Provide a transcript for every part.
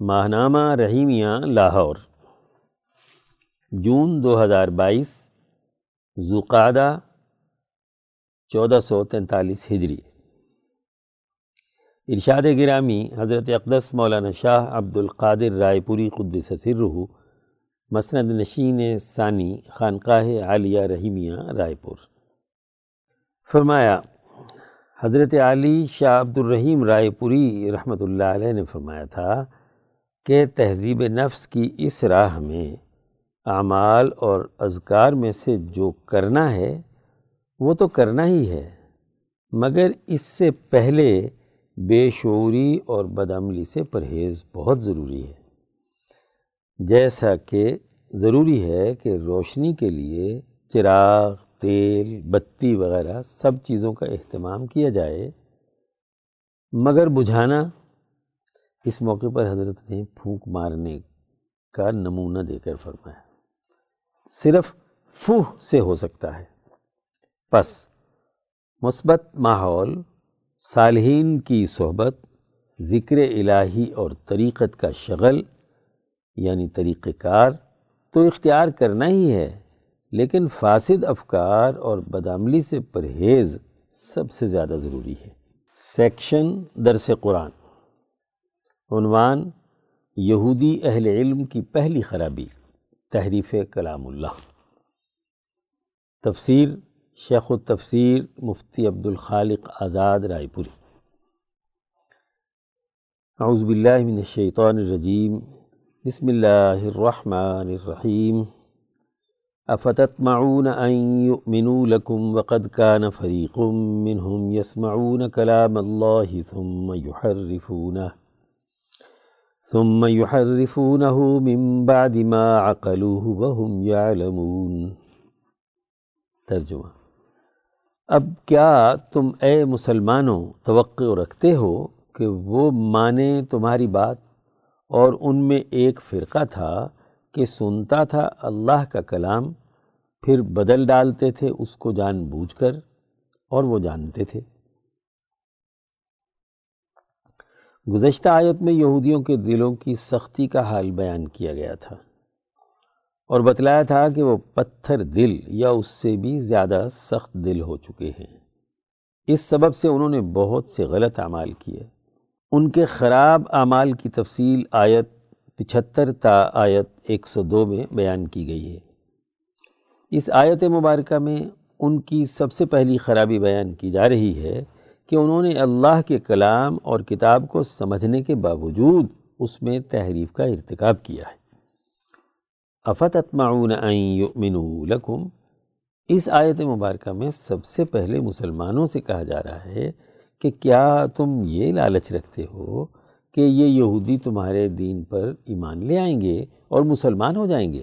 ماہنامہ رحیمیہ لاہور، جون دو ہزار بائیس زوقادہ چودہ سو تینتالیس ہجری۔ ارشاد گرامی حضرت اقدس مولانا شاہ عبد القادر رائے پوری قدس سرہ، مسند نشین ثانی خانقاہ عالیہ رحیمیہ رائے پور۔ فرمایا، حضرت علی شاہ عبد الرحیم رائے پوری رحمۃ اللہ علیہ نے فرمایا تھا کہ تہذیب نفس کی اس راہ میں اعمال اور اذکار میں سے جو کرنا ہے، وہ تو کرنا ہی ہے، مگر اس سے پہلے بے شعوری اور بدعملی سے پرہیز بہت ضروری ہے۔ جیسا کہ ضروری ہے کہ روشنی کے لیے چراغ، تیل، بتی وغیرہ سب چیزوں کا اہتمام کیا جائے، مگر بجھانا اس موقع پر حضرت نے پھونک مارنے کا نمونہ دے کر فرمایا، صرف فوہ سے ہو سکتا ہے۔ پس، مثبت ماحول، صالحین کی صحبت، ذکر الہی اور طریقت کا شغل یعنی طریقہ کار تو اختیار کرنا ہی ہے، لیکن فاسد افکار اور بدعملی سے پرہیز سب سے زیادہ ضروری ہے۔ سیکشن درس قرآن۔ عنوان یہودی اہل علم کی پہلی خرابی، تحریف کلام اللہ۔ تفسیر شیخ التفسیر مفتی عبد الخالق آزاد رائے پوری۔ اعوذ باللہ من الشیطان الرجیم۔ بسم اللہ الرحمن الرحیم۔ افتتمعون ان يؤمنوا لكم وقد كان فريق منهم يسمعون كلام الله ثم يحرفونه ثم يحرفونه من بعد ما عقلوه وهم يعلمون۔ ترجمہ۔ اب کیا تم اے مسلمانوں توقع رکھتے ہو کہ وہ مانیں تمہاری بات؟ اور ان میں ایک فرقہ تھا کہ سنتا تھا اللہ کا کلام، پھر بدل ڈالتے تھے اس کو جان بوجھ کر، اور وہ جانتے تھے۔ گزشتہ آیت میں یہودیوں کے دلوں کی سختی کا حال بیان کیا گیا تھا اور بتلایا تھا کہ وہ پتھر دل یا اس سے بھی زیادہ سخت دل ہو چکے ہیں۔ اس سبب سے انہوں نے بہت سے غلط اعمال کیے۔ ان کے خراب اعمال کی تفصیل آیت پچھتر تا آیت ایک سو دو میں بیان کی گئی ہے۔ اس آیت مبارکہ میں ان کی سب سے پہلی خرابی بیان کی جا رہی ہے۔ کہ انہوں نے اللہ کے کلام اور کتاب کو سمجھنے کے باوجود اس میں تحریف کا ارتکاب کیا ہے۔ افتتمعون ان یؤمنوا لکم۔ اس آیت مبارکہ میں سب سے پہلے مسلمانوں سے کہا جا رہا ہے کہ کیا تم یہ لالچ رکھتے ہو کہ یہ یہودی تمہارے دین پر ایمان لے آئیں گے اور مسلمان ہو جائیں گے؟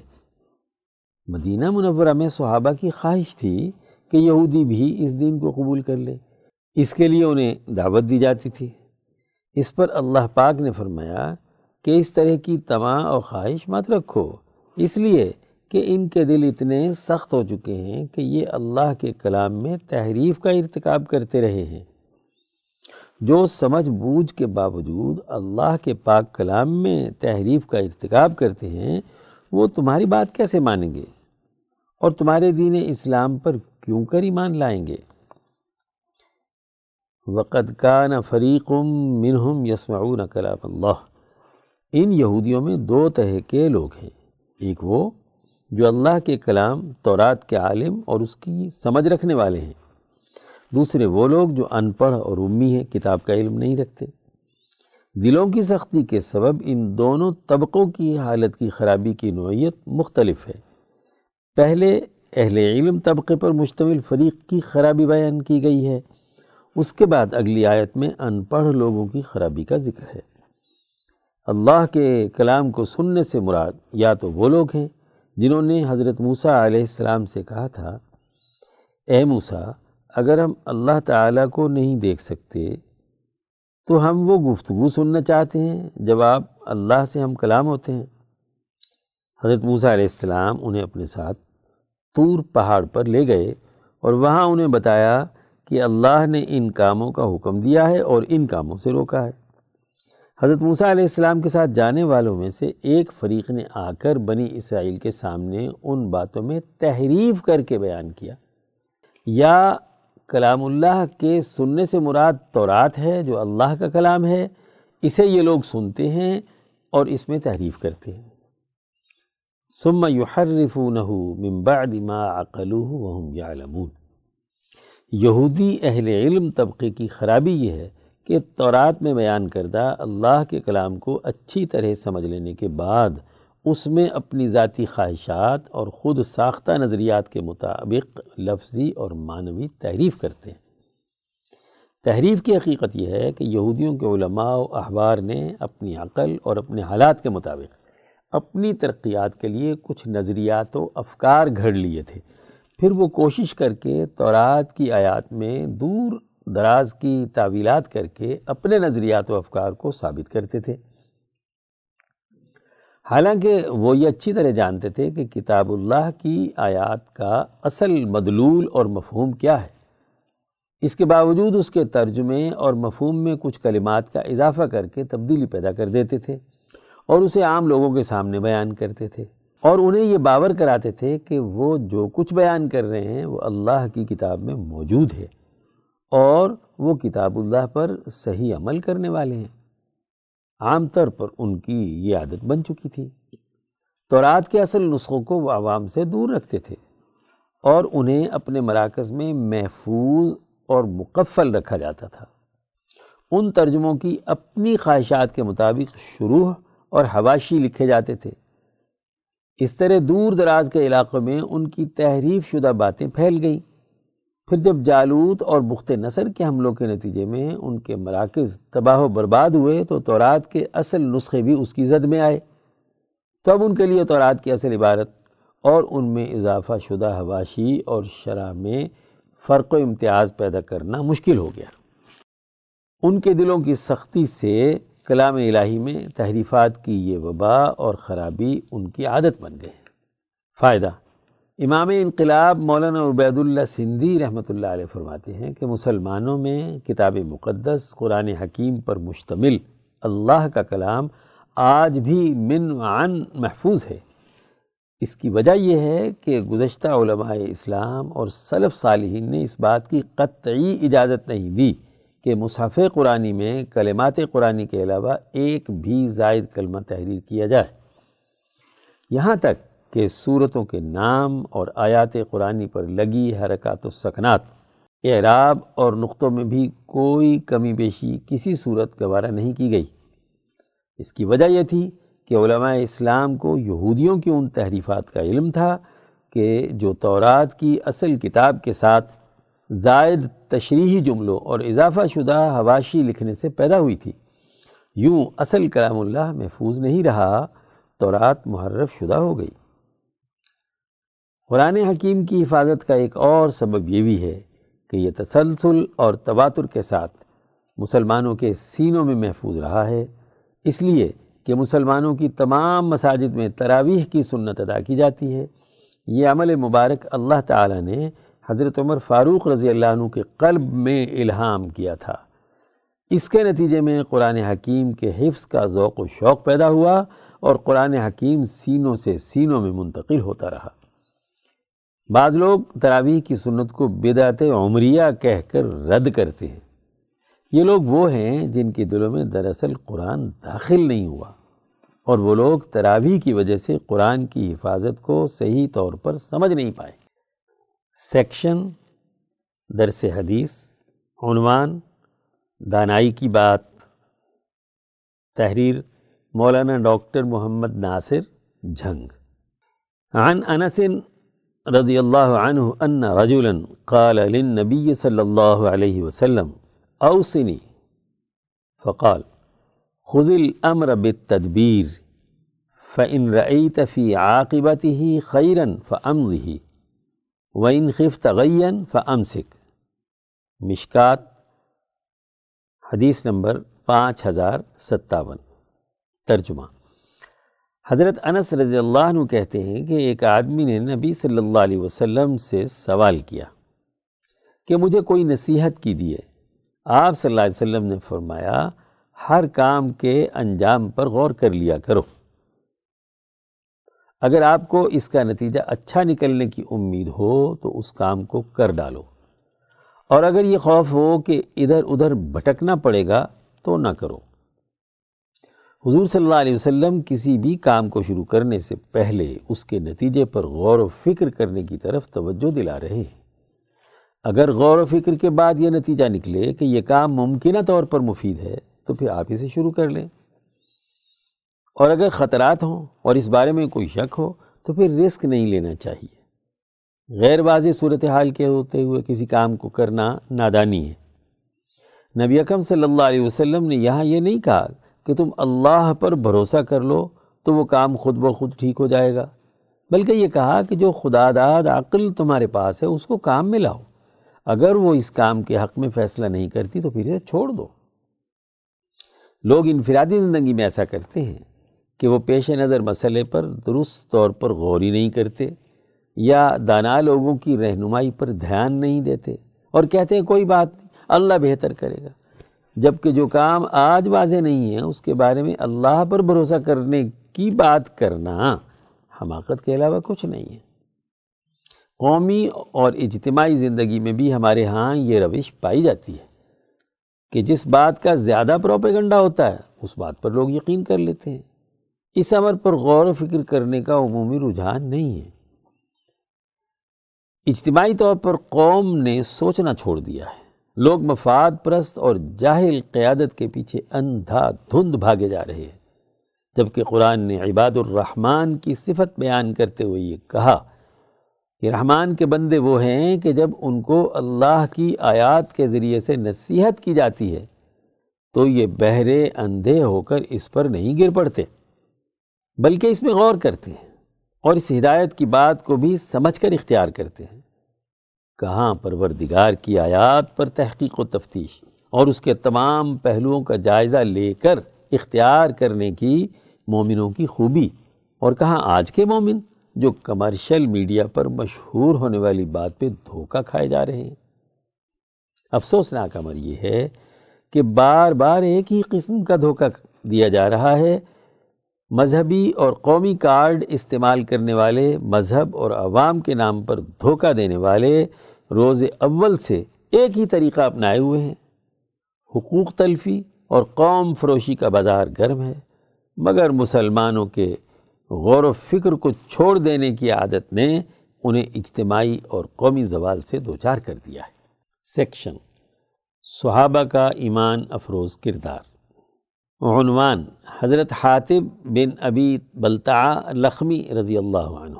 مدینہ منورہ میں صحابہ کی خواہش تھی کہ یہودی بھی اس دین کو قبول کر لے۔ اس کے لیے انہیں دعوت دی جاتی تھی۔ اس پر اللہ پاک نے فرمایا کہ اس طرح کی تمام اور خواہش مت رکھو، اس لیے کہ ان کے دل اتنے سخت ہو چکے ہیں کہ یہ اللہ کے کلام میں تحریف کا ارتکاب کرتے رہے ہیں۔ جو سمجھ بوجھ کے باوجود اللہ کے پاک کلام میں تحریف کا ارتکاب کرتے ہیں، وہ تمہاری بات کیسے مانیں گے؟ اور تمہارے دین اسلام پر کیوں کر ایمان لائیں گے؟ وقد کان فریق منہم یسمعون کلام اللہ۔ ان یہودیوں میں دو طرح کے لوگ ہیں۔ ایک وہ جو اللہ کے کلام، تورات کے عالم اور اس کی سمجھ رکھنے والے ہیں۔ دوسرے وہ لوگ جو ان پڑھ اور امی ہیں، کتاب کا علم نہیں رکھتے۔ دلوں کی سختی کے سبب ان دونوں طبقوں کی حالت کی خرابی کی نوعیت مختلف ہے۔ پہلے اہل علم طبقے پر مشتمل فریق کی خرابی بیان کی گئی ہے۔ اس کے بعد اگلی آیت میں ان پڑھ لوگوں کی خرابی کا ذکر ہے۔ اللہ کے کلام کو سننے سے مراد یا تو وہ لوگ ہیں جنہوں نے حضرت موسیٰ علیہ السلام سے کہا تھا، اے موسیٰ، اگر ہم اللہ تعالیٰ کو نہیں دیکھ سکتے، تو ہم وہ گفتگو سننا چاہتے ہیں جب آپ اللہ سے ہم کلام ہوتے ہیں۔ حضرت موسیٰ علیہ السلام انہیں اپنے ساتھ طور پہاڑ پر لے گئے اور وہاں انہیں بتایا کہ اللہ نے ان کاموں کا حکم دیا ہے اور ان کاموں سے روکا ہے۔ حضرت موسیٰ علیہ السلام کے ساتھ جانے والوں میں سے ایک فریق نے آ کر بنی اسرائیل کے سامنے ان باتوں میں تحریف کر کے بیان کیا۔ یا کلام اللہ کے سننے سے مراد تورات ہے، جو اللہ کا کلام ہے، اسے یہ لوگ سنتے ہیں اور اس میں تحریف کرتے ہیں۔ ثم يحرفونه من بعد ما عقلوه وهم يعلمون یہودی اہل علم طبقے کی خرابی یہ ہے کہ تورات میں بیان کردہ اللہ کے کلام کو اچھی طرح سمجھ لینے کے بعد اس میں اپنی ذاتی خواہشات اور خود ساختہ نظریات کے مطابق لفظی اور معنوی تحریف کرتے ہیں۔ تحریف کی حقیقت یہ ہے کہ یہودیوں کے علماء و احبار نے اپنی عقل اور اپنے حالات کے مطابق اپنی ترقیات کے لیے کچھ نظریات و افکار گھڑ لیے تھے۔ پھر وہ کوشش کر کے تورات کی آیات میں دور دراز کی تعویلات کر کے اپنے نظریات و افکار کو ثابت کرتے تھے۔ حالانکہ وہ یہ اچھی طرح جانتے تھے کہ کتاب اللہ کی آیات کا اصل مدلول اور مفہوم کیا ہے۔ اس کے باوجود اس کے ترجمے اور مفہوم میں کچھ کلمات کا اضافہ کر کے تبدیلی پیدا کر دیتے تھے اور اسے عام لوگوں کے سامنے بیان کرتے تھے۔ اور انہیں یہ باور کراتے تھے کہ وہ جو کچھ بیان کر رہے ہیں وہ اللہ کی کتاب میں موجود ہے اور وہ کتاب اللہ پر صحیح عمل کرنے والے ہیں۔ عام طور پر ان کی یہ عادت بن چکی تھی۔ تورات کے اصل نسخوں کو وہ عوام سے دور رکھتے تھے اور انہیں اپنے مراکز میں محفوظ اور مقفل رکھا جاتا تھا۔ ان ترجموں کی اپنی خواہشات کے مطابق شروع اور حواشی لکھے جاتے تھے۔ اس طرح دور دراز کے علاقوں میں ان کی تحریف شدہ باتیں پھیل گئیں۔ پھر جب جالوت اور بخت نصر کے حملوں کے نتیجے میں ان کے مراکز تباہ و برباد ہوئے تو تورات کے اصل نسخے بھی اس کی زد میں آئے۔ تو اب ان کے لیے تورات کی اصل عبارت اور ان میں اضافہ شدہ حواشی اور شرح میں فرق و امتیاز پیدا کرنا مشکل ہو گیا۔ ان کے دلوں کی سختی سے کلام الہی میں تحریفات کی یہ وبا اور خرابی ان کی عادت بن گئے فائدہ، امام انقلاب مولانا عبید اللہ سندھی رحمۃ اللہ علیہ فرماتے ہیں کہ مسلمانوں میں کتاب مقدس، قرآن حکیم پر مشتمل اللہ کا کلام آج بھی من عن محفوظ ہے۔ اس کی وجہ یہ ہے کہ گزشتہ علماء اسلام اور سلف صالحین نے اس بات کی قطعی اجازت نہیں دی۔ کہ مصحف قرآنی میں کلمات قرآنی کے علاوہ ایک بھی زائد کلمہ تحریر کیا جائے۔ یہاں تک کہ صورتوں کے نام اور آیات قرآنی پر لگی حرکات و سکنات، اعراب اور نقطوں میں بھی کوئی کمی بیشی کسی صورت گوارہ نہیں کی گئی۔ اس کی وجہ یہ تھی کہ علماء اسلام کو یہودیوں کی ان تحریفات کا علم تھا کہ جو تورات کی اصل کتاب کے ساتھ زائد تشریحی جملوں اور اضافہ شدہ حواشی لکھنے سے پیدا ہوئی تھی۔ یوں اصل کلام اللہ محفوظ نہیں رہا تورات محرف شدہ ہو گئی۔ قرآن حکیم کی حفاظت کا ایک اور سبب یہ بھی ہے کہ یہ تسلسل اور تواتر کے ساتھ مسلمانوں کے سینوں میں محفوظ رہا ہے۔ اس لیے کہ مسلمانوں کی تمام مساجد میں تراویح کی سنت ادا کی جاتی ہے۔ یہ عمل مبارک اللہ تعالیٰ نے حضرت عمر فاروق رضی اللہ عنہ کے قلب میں الہام کیا تھا۔ اس کے نتیجے میں قرآن حکیم کے حفظ کا ذوق و شوق پیدا ہوا اور قرآن حکیم سینوں سے سینوں میں منتقل ہوتا رہا۔ بعض لوگ تراویح کی سنت کو بدعت عمریہ کہہ کر رد کرتے ہیں۔ یہ لوگ وہ ہیں جن کے دلوں میں دراصل قرآن داخل نہیں ہوا۔ اور وہ لوگ تراویح کی وجہ سے قرآن کی حفاظت کو صحیح طور پر سمجھ نہیں پائے۔ سیکشن، درس حدیث، عنوان، دانائی کی بات۔ تحریر مولانا ڈاکٹر محمد ناصر جھنگ۔ عن انس رضی اللہ عنہ ان رجلا قال للنبی صلی اللہ علیہ وسلم اوسنی فقال، خذ الامر بالتدبیر، فإن رأيت في عاقبته خيرا فأمضه۔ وَإِن خِفْتَ غَيًّا فَأَمْسِكْ۔ مشکات حدیث نمبر پانچ ہزار ستاون۔ ترجمہ۔ حضرت انس رضی اللہ عنہ کہتے ہیں کہ ایک آدمی نے نبی صلی اللہ علیہ وسلم سے سوال کیا کہ مجھے کوئی نصیحت کی دیے آپ صلی اللہ علیہ وسلم نے فرمایا، ہر کام کے انجام پر غور کر لیا کرو۔ اگر آپ کو اس کا نتیجہ اچھا نکلنے کی امید ہو تو اس کام کو کر ڈالو۔ اور اگر یہ خوف ہو کہ ادھر ادھر بھٹکنا پڑے گا تو نہ کرو۔ حضور صلی اللہ علیہ وسلم کسی بھی کام کو شروع کرنے سے پہلے اس کے نتیجے پر غور و فکر کرنے کی طرف توجہ دلا رہے ہیں۔ اگر غور و فکر کے بعد یہ نتیجہ نکلے کہ یہ کام ممکنہ طور پر مفید ہے تو پھر آپ اسے شروع کر لیں۔ اور اگر خطرات ہوں اور اس بارے میں کوئی شک ہو تو پھر رسک نہیں لینا چاہیے۔ غیر واضح صورتحال کے ہوتے ہوئے کسی کام کو کرنا نادانی ہے۔ نبی اکم صلی اللہ علیہ وسلم نے یہاں یہ نہیں کہا کہ تم اللہ پر بھروسہ کر لو تو وہ کام خود بخود ٹھیک ہو جائے گا، بلکہ یہ کہا کہ جو خدا داد عقل تمہارے پاس ہے اس کو کام میں لاؤ۔ اگر وہ اس کام کے حق میں فیصلہ نہیں کرتی تو پھر اسے چھوڑ دو۔ لوگ انفرادی زندگی میں ایسا کرتے ہیں۔ کہ وہ پیش نظر مسئلے پر درست طور پر غور ہی نہیں کرتے یا دانا لوگوں کی رہنمائی پر دھیان نہیں دیتے اور کہتے ہیں کوئی بات نہیں، اللہ بہتر کرے گا۔ جبکہ جو کام آج واضح نہیں ہے، اس کے بارے میں اللہ پر بھروسہ کرنے کی بات کرنا حماقت کے علاوہ کچھ نہیں ہے۔ قومی اور اجتماعی زندگی میں بھی ہمارے ہاں یہ روش پائی جاتی ہے کہ جس بات کا زیادہ پروپیگنڈا ہوتا ہے، اس بات پر لوگ یقین کر لیتے ہیں۔ اس عمر پر غور و فکر کرنے کا عمومی رجحان نہیں ہے۔ اجتماعی طور پر قوم نے سوچنا چھوڑ دیا ہے۔ لوگ مفاد پرست اور جاہل قیادت کے پیچھے اندھا دھند بھاگے جا رہے ہیں۔ جبکہ قرآن نے عباد الرحمن کی صفت بیان کرتے ہوئے یہ کہا کہ رحمان کے بندے وہ ہیں کہ جب ان کو اللہ کی آیات کے ذریعے سے نصیحت کی جاتی ہے تو یہ بہرے اندھے ہو کر اس پر نہیں گر پڑتے۔ بلکہ اس میں غور کرتے ہیں اور اس ہدایت کی بات کو بھی سمجھ کر اختیار کرتے ہیں۔ کہاں پروردگار کی آیات پر تحقیق و تفتیش اور اس کے تمام پہلوؤں کا جائزہ لے کر اختیار کرنے کی مومنوں کی خوبی اور کہاں آج کے مومن جو کمرشل میڈیا پر مشہور ہونے والی بات پہ دھوکہ کھائے جا رہے ہیں۔ افسوسناک امر یہ ہے کہ بار بار ایک ہی قسم کا دھوکہ دیا جا رہا ہے مذہبی اور قومی کارڈ استعمال کرنے والے، مذہب اور عوام کے نام پر دھوکہ دینے والے روز اول سے ایک ہی طریقہ اپنائے ہوئے ہیں۔ حقوق تلفی اور قوم فروشی کا بازار گرم ہے، مگر مسلمانوں کے غور و فکر کو چھوڑ دینے کی عادت نے انہیں اجتماعی اور قومی زوال سے دوچار کر دیا ہے۔ سیکشن صحابہ کا ایمان افروز کردار۔ عنوان، حضرت حاطب بن ابی بلتع لخمی رضی اللہ عنہ۔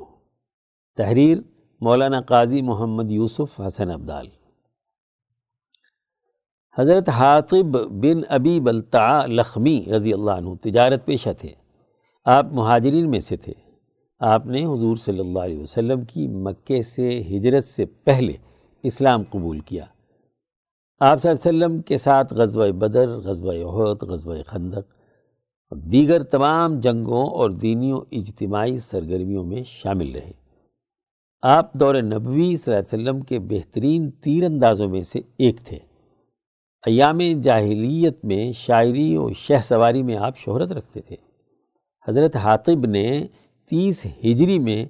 تحریر، مولانا قاضی محمد یوسف حسن عبدال حضرت حاطب بن ابی بلتع لخمی رضی اللہ عنہ تجارت پیشہ تھے۔ آپ مہاجرین میں سے تھے۔ آپ نے حضور صلی اللہ علیہ وسلم کی مکے سے ہجرت سے پہلے اسلام قبول کیا۔ آپ صلی اللہ علیہ وسلم کے ساتھ غزوہ بدر، غزوہ عہد غزوہ خندق، اور دیگر تمام جنگوں اور دینی و اجتماعی سرگرمیوں میں شامل رہے۔ آپ دور نبوی صلی اللہ علیہ وسلم کے بہترین تیر اندازوں میں سے ایک تھے۔ ایام جاہلیت میں شاعری و شہ سواری میں آپ شہرت رکھتے تھے۔ حضرت حاطب نے تیس ہجری میں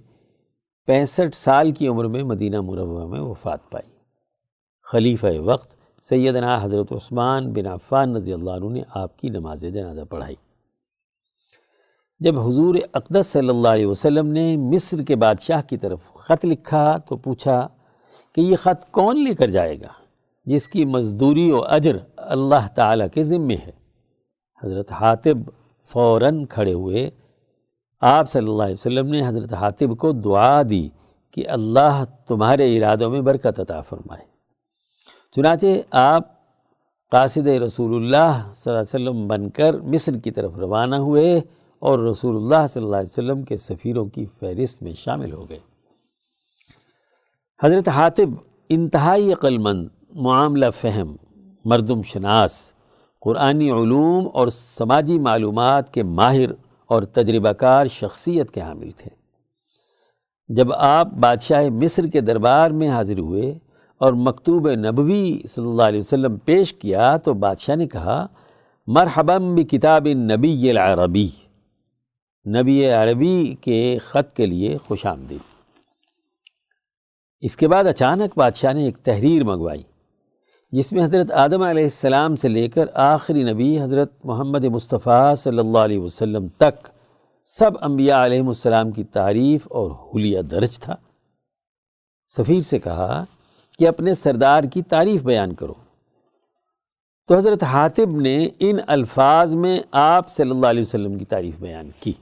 پینسٹھ سال کی عمر میں مدینہ مربع میں وفات پائی۔ خلیفہ وقت سیدنا حضرت عثمان بن عفان رضی اللہ عنہ نے آپ کی نماز جنازہ پڑھائی۔ جب حضور اقدس صلی اللہ علیہ وسلم نے مصر کے بادشاہ کی طرف خط لکھا تو پوچھا کہ یہ خط کون لے کر جائے گا جس کی مزدوری و اجر اللہ تعالیٰ کے ذمے ہے؟ حضرت حاطب فوراً کھڑے ہوئے۔ آپ صلی اللہ علیہ وسلم نے حضرت حاطب کو دعا دی کہ اللہ تمہارے ارادوں میں برکت عطا فرمائے۔ چنانچہ آپ قاصد رسول اللہ صلی اللہ علیہ وسلم بن کر مصر کی طرف روانہ ہوئے اور رسول اللہ صلی اللہ علیہ وسلم کے سفیروں کی فہرست میں شامل ہو گئے۔ حضرت حاطب انتہائی عقل مند معاملہ فہم، مردم شناس، قرآنی علوم اور سماجی معلومات کے ماہر اور تجربہ کار شخصیت کے حامل تھے۔ جب آپ بادشاہ مصر کے دربار میں حاضر ہوئے اور مکتوب نبوی صلی اللہ علیہ وسلم پیش کیا تو بادشاہ نے کہا مرحبم بھی کتاب نبی العربی۔ نبی عربی کے خط کے لیے خوش آمدید۔ اس کے بعد اچانک بادشاہ نے ایک تحریر منگوائی، جس میں حضرت آدم علیہ السلام سے لے کر آخری نبی حضرت محمد مصطفیٰ صلی اللہ علیہ وسلم تک سب انبیاء علیہ السلام کی تعریف اور حلیہ درج تھا۔ سفیر سے کہا کہ اپنے سردار کی تعریف بیان کرو۔ تو حضرت حاطب نے ان الفاظ میں آپ صلی اللہ علیہ وسلم کی تعریف بیان کی۔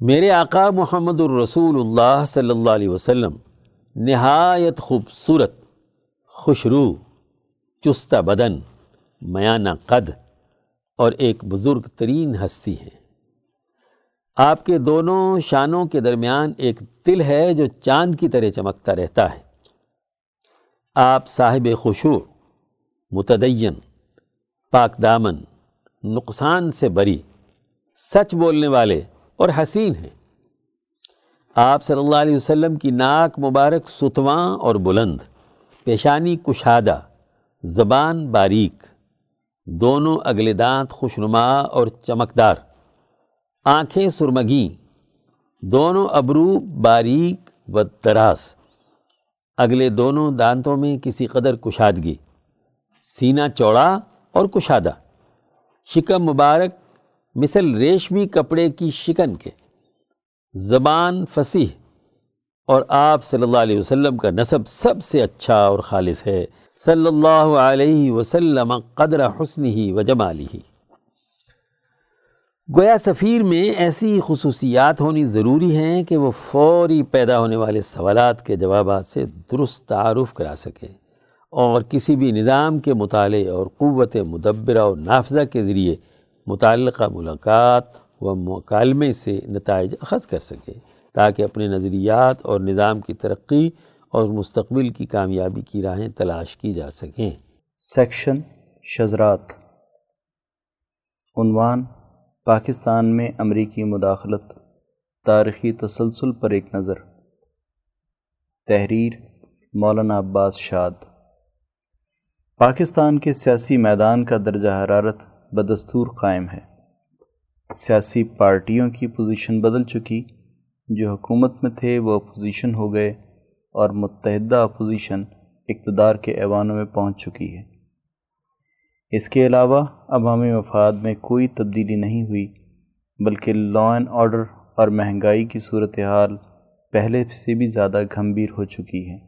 میرے آقا محمد الرسول اللہ صلی اللہ علیہ وسلم، نہایت خوبصورت خوشرو چستہ بدن، میانہ قد اور ایک بزرگ ترین ہستی ہے آپ کے دونوں شانوں کے درمیان ایک تل ہے جو چاند کی طرح چمکتا رہتا ہے۔ آپ صاحب خوشو متدین، پاک دامن، نقصان سے بری، سچ بولنے والے اور حسین ہیں۔ آپ صلی اللہ علیہ وسلم کی ناک مبارک ستواں اور بلند، پیشانی کشادہ، زبان باریک، دونوں اگلے دانت خوشنما اور چمکدار۔ آنکھیں سرمگیں دونوں ابرو باریک و دراز۔ اگلے دونوں دانتوں میں کسی قدر کشادگی۔ سینہ چوڑا اور کشادہ۔ شکم مبارک، مثل ریشمی کپڑے کی شکن کے۔ زبان فصیح۔ اور آپ صلی اللہ علیہ وسلم کا نصب سب سے اچھا اور خالص ہے۔ صلی اللہ علیہ وسلم قدر حسن ہی و جمالی ہی گویا سفیر میں ایسی خصوصیات ہونی ضروری ہیں کہ وہ فوری پیدا ہونے والے سوالات کے جوابات سے درست تعارف کرا سکے اور کسی بھی نظام کے مطالعے اور قوت مدبرہ اور نافذہ کے ذریعے متعلقہ ملاقات و مکالمے سے نتائج اخذ کر سکے تاکہ اپنے نظریات اور نظام کی ترقی اور مستقبل کی کامیابی کی راہیں تلاش کی جا سکیں۔ سیکشن شزرات عنوان پاکستان میں امریکی مداخلت، تاریخی تسلسل پر ایک نظر۔ تحریر مولانا عباس شاد۔ پاکستان کے سیاسی میدان کا درجہ حرارت بدستور قائم ہے۔ سیاسی پارٹیوں کی پوزیشن بدل چکی۔ جو حکومت میں تھے وہ اپوزیشن ہو گئے اور متحدہ اپوزیشن اقتدار کے ایوانوں میں پہنچ چکی ہے۔ اس کے علاوہ عوامی مفاد میں کوئی تبدیلی نہیں ہوئی، بلکہ لا اینڈ آرڈر اور مہنگائی کی صورتحال پہلے سے بھی زیادہ گھمبیر ہو چکی ہے۔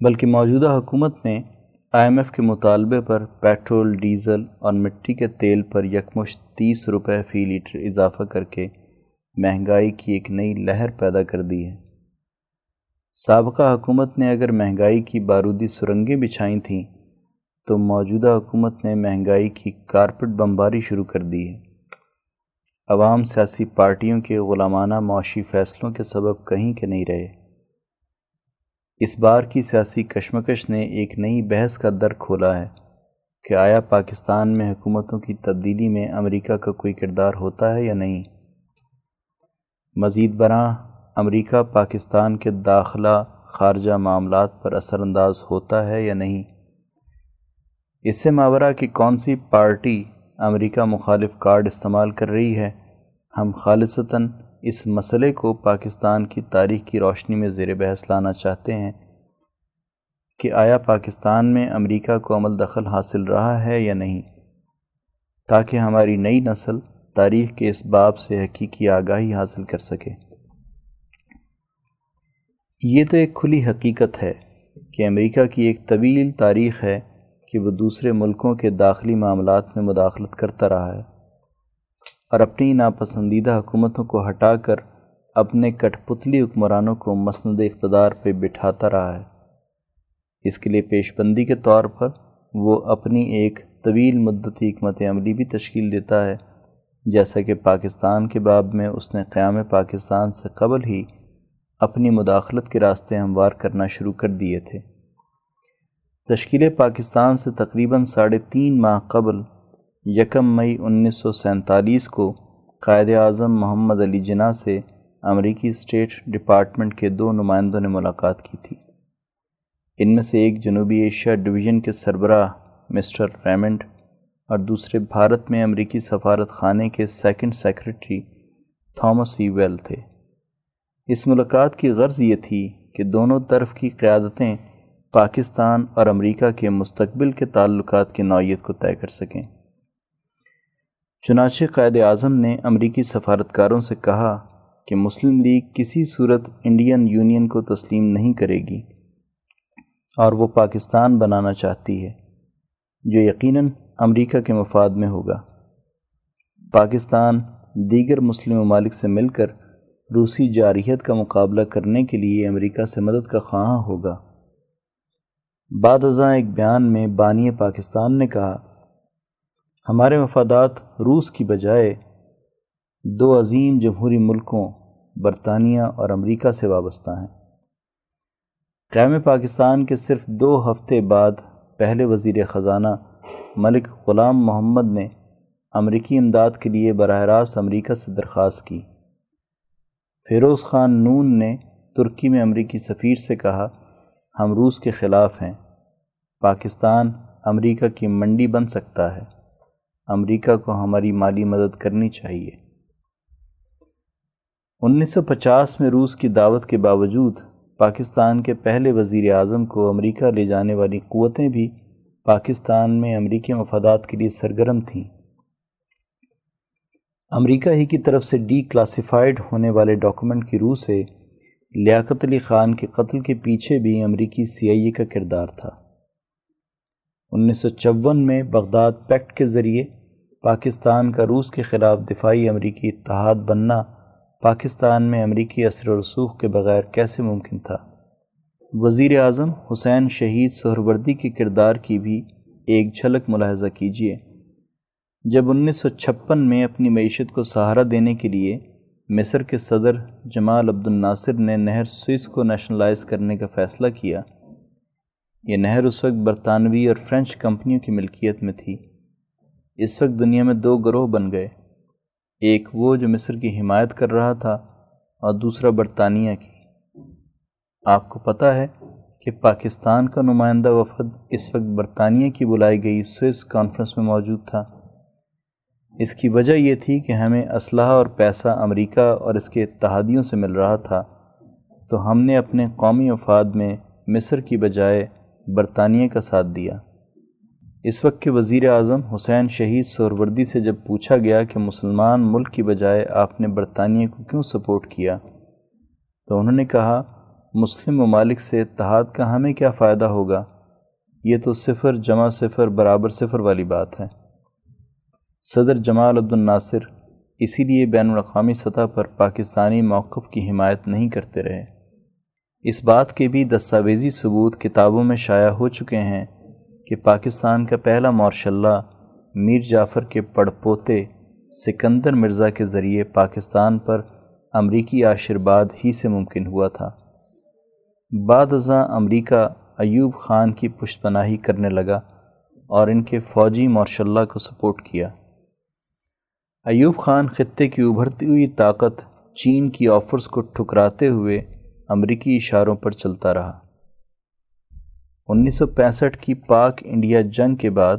بلکہ موجودہ حکومت نے آئی ایم ایف کے مطالبے پر پیٹرول ڈیزل اور مٹی کے تیل پر یکمش تیس روپے فی لیٹر اضافہ کر کے مہنگائی کی ایک نئی لہر پیدا کر دی ہے۔ سابقہ حکومت نے اگر مہنگائی کی بارودی سرنگیں بچھائی تھیں، تو موجودہ حکومت نے مہنگائی کی کارپٹ بمباری شروع کر دی ہے۔ عوام سیاسی پارٹیوں کے غلامانہ معاشی فیصلوں کے سبب کہیں کے نہیں رہے۔ اس بار کی سیاسی کشمکش نے ایک نئی بحث کا در کھولا ہے کہ آیا پاکستان میں حکومتوں کی تبدیلی میں امریکہ کا کوئی کردار ہوتا ہے یا نہیں۔ مزید برآں امریکہ پاکستان کے داخلہ خارجہ معاملات پر اثر انداز ہوتا ہے یا نہیں؟ اس سے ماورہ کہ کون سی پارٹی امریکہ مخالف کارڈ استعمال کر رہی ہے، ہم خالصتاً اس مسئلے کو پاکستان کی تاریخ کی روشنی میں زیر بحث لانا چاہتے ہیں کہ آیا پاکستان میں امریکہ کو عمل دخل حاصل رہا ہے یا نہیں، تاکہ ہماری نئی نسل تاریخ کے اس باب سے حقیقی آگاہی حاصل کر سکے۔ یہ تو ایک کھلی حقیقت ہے کہ امریکہ کی ایک طویل تاریخ ہے کہ وہ دوسرے ملکوں کے داخلی معاملات میں مداخلت کرتا رہا ہے اور اپنی ناپسندیدہ حکومتوں کو ہٹا کر اپنے کٹ پتلی حکمرانوں کو مسند اقتدار پہ بٹھاتا رہا ہے۔ اس کے لیے پیش بندی کے طور پر وہ اپنی ایک طویل مدتی حکمت عملی بھی تشکیل دیتا ہے، جیسا کہ پاکستان کے باب میں اس نے قیام پاکستان سے قبل ہی اپنی مداخلت کے راستے ہموار کرنا شروع کر دیے تھے۔ تشکیل پاکستان سے تقریباً ساڑھے تین ماہ قبل یکم مئی انیس سو سینتالیس کو قائد اعظم محمد علی جناح سے امریکی اسٹیٹ ڈپارٹمنٹ کے دو نمائندوں نے ملاقات کی تھی۔ ان میں سے ایک جنوبی ایشیا ڈویژن کے سربراہ مسٹر ریمنڈ اور دوسرے بھارت میں امریکی سفارت خانے کے second secretary Thomas E Weil تھے۔ اس ملاقات کی غرض یہ تھی کہ دونوں طرف کی قیادتیں پاکستان اور امریکہ کے مستقبل کے تعلقات کی نوعیت کو طے کر سکیں۔ چنانچہ قائد اعظم نے امریکی سفارتکاروں سے کہا کہ مسلم لیگ کسی صورت انڈین یونین کو تسلیم نہیں کرے گی اور وہ پاکستان بنانا چاہتی ہے، جو یقیناً امریکہ کے مفاد میں ہوگا۔ پاکستان دیگر مسلم ممالک سے مل کر روسی جارحیت کا مقابلہ کرنے کے لیے امریکہ سے مدد کا خواہاں ہوگا۔ بعد ازاں ایک بیان میں بانی پاکستان نے کہا، ہمارے مفادات روس کی بجائے دو عظیم جمہوری ملکوں، برطانیہ اور امریکہ سے وابستہ ہیں۔ قیم پاکستان کے صرف دو ہفتے بعد پہلے وزیر خزانہ ملک غلام محمد نے امریکی امداد کے لیے براہ راست امریکہ سے درخواست کی۔ فیروز خان نون نے ترکی میں امریکی سفیر سے کہا، ہم روس کے خلاف ہیں، پاکستان امریکہ کی منڈی بن سکتا ہے، امریکہ کو ہماری مالی مدد کرنی چاہیے۔ انیس سو پچاس میں روس کی دعوت کے باوجود پاکستان کے پہلے وزیر اعظم کو امریکہ لے جانے والی قوتیں بھی پاکستان میں امریکی مفادات کے لیے سرگرم تھیں۔ امریکہ ہی کی طرف سے ڈی کلاسیفائڈ ہونے والے ڈاکومنٹ کی روح سے لیاقت علی خان کے قتل کے پیچھے بھی امریکی سی آئی اے کا کردار تھا۔ انیس سو چون میں بغداد پیکٹ کے ذریعے پاکستان کا روس کے خلاف دفاعی امریکی اتحاد بننا پاکستان میں امریکی اثر و رسوخ کے بغیر کیسے ممکن تھا؟ وزیر اعظم حسین شہید سہروردی کے کردار کی بھی ایک جھلک ملاحظہ کیجیے جب انیس سو چھپن میں اپنی معیشت کو سہارا دینے کے لیے مصر کے صدر جمال عبد الناصر نے نہر سوئس کو نیشنلائز کرنے کا فیصلہ کیا، یہ نہر اس وقت برطانوی اور فرینچ کمپنیوں کی ملکیت میں تھی۔ اس وقت دنیا میں دو گروہ بن گئے، ایک وہ جو مصر کی حمایت کر رہا تھا اور دوسرا برطانیہ کی۔ آپ کو پتہ ہے کہ پاکستان کا نمائندہ وفد اس وقت برطانیہ کی بلائی گئی سوئس کانفرنس میں موجود تھا۔ اس کی وجہ یہ تھی کہ ہمیں اسلحہ اور پیسہ امریکہ اور اس کے اتحادیوں سے مل رہا تھا، تو ہم نے اپنے قومی وفاد میں مصر کی بجائے برطانیہ کا ساتھ دیا۔ اس وقت کے وزیر اعظم حسین شہید سوروردی سے جب پوچھا گیا کہ مسلمان ملک کی بجائے آپ نے برطانیہ کو کیوں سپورٹ کیا، تو انہوں نے کہا، مسلم ممالک سے اتحاد کا ہمیں کیا فائدہ ہوگا؟ یہ تو صفر جمع صفر برابر صفر والی بات ہے۔ صدر جمال عبد الناصر اسی لیے بین الاقوامی سطح پر پاکستانی موقف کی حمایت نہیں کرتے رہے۔ اس بات کے بھی دستاویزی ثبوت کتابوں میں شائع ہو چکے ہیں کہ پاکستان کا پہلا مارش اللہ میر جعفر کے پڑپوتے سکندر مرزا کے ذریعے پاکستان پر امریکی آشرباد ہی سے ممکن ہوا تھا۔ بعد ازاں امریکہ ایوب خان کی پشت پناہی کرنے لگا اور ان کے فوجی مارش اللہ کو سپورٹ کیا۔ ایوب خان خطے کی ابھرتی ہوئی طاقت چین کی آفرز کو ٹھکراتے ہوئے امریکی اشاروں پر چلتا رہا۔ انیس سو پینسٹھ کی پاک انڈیا جنگ کے بعد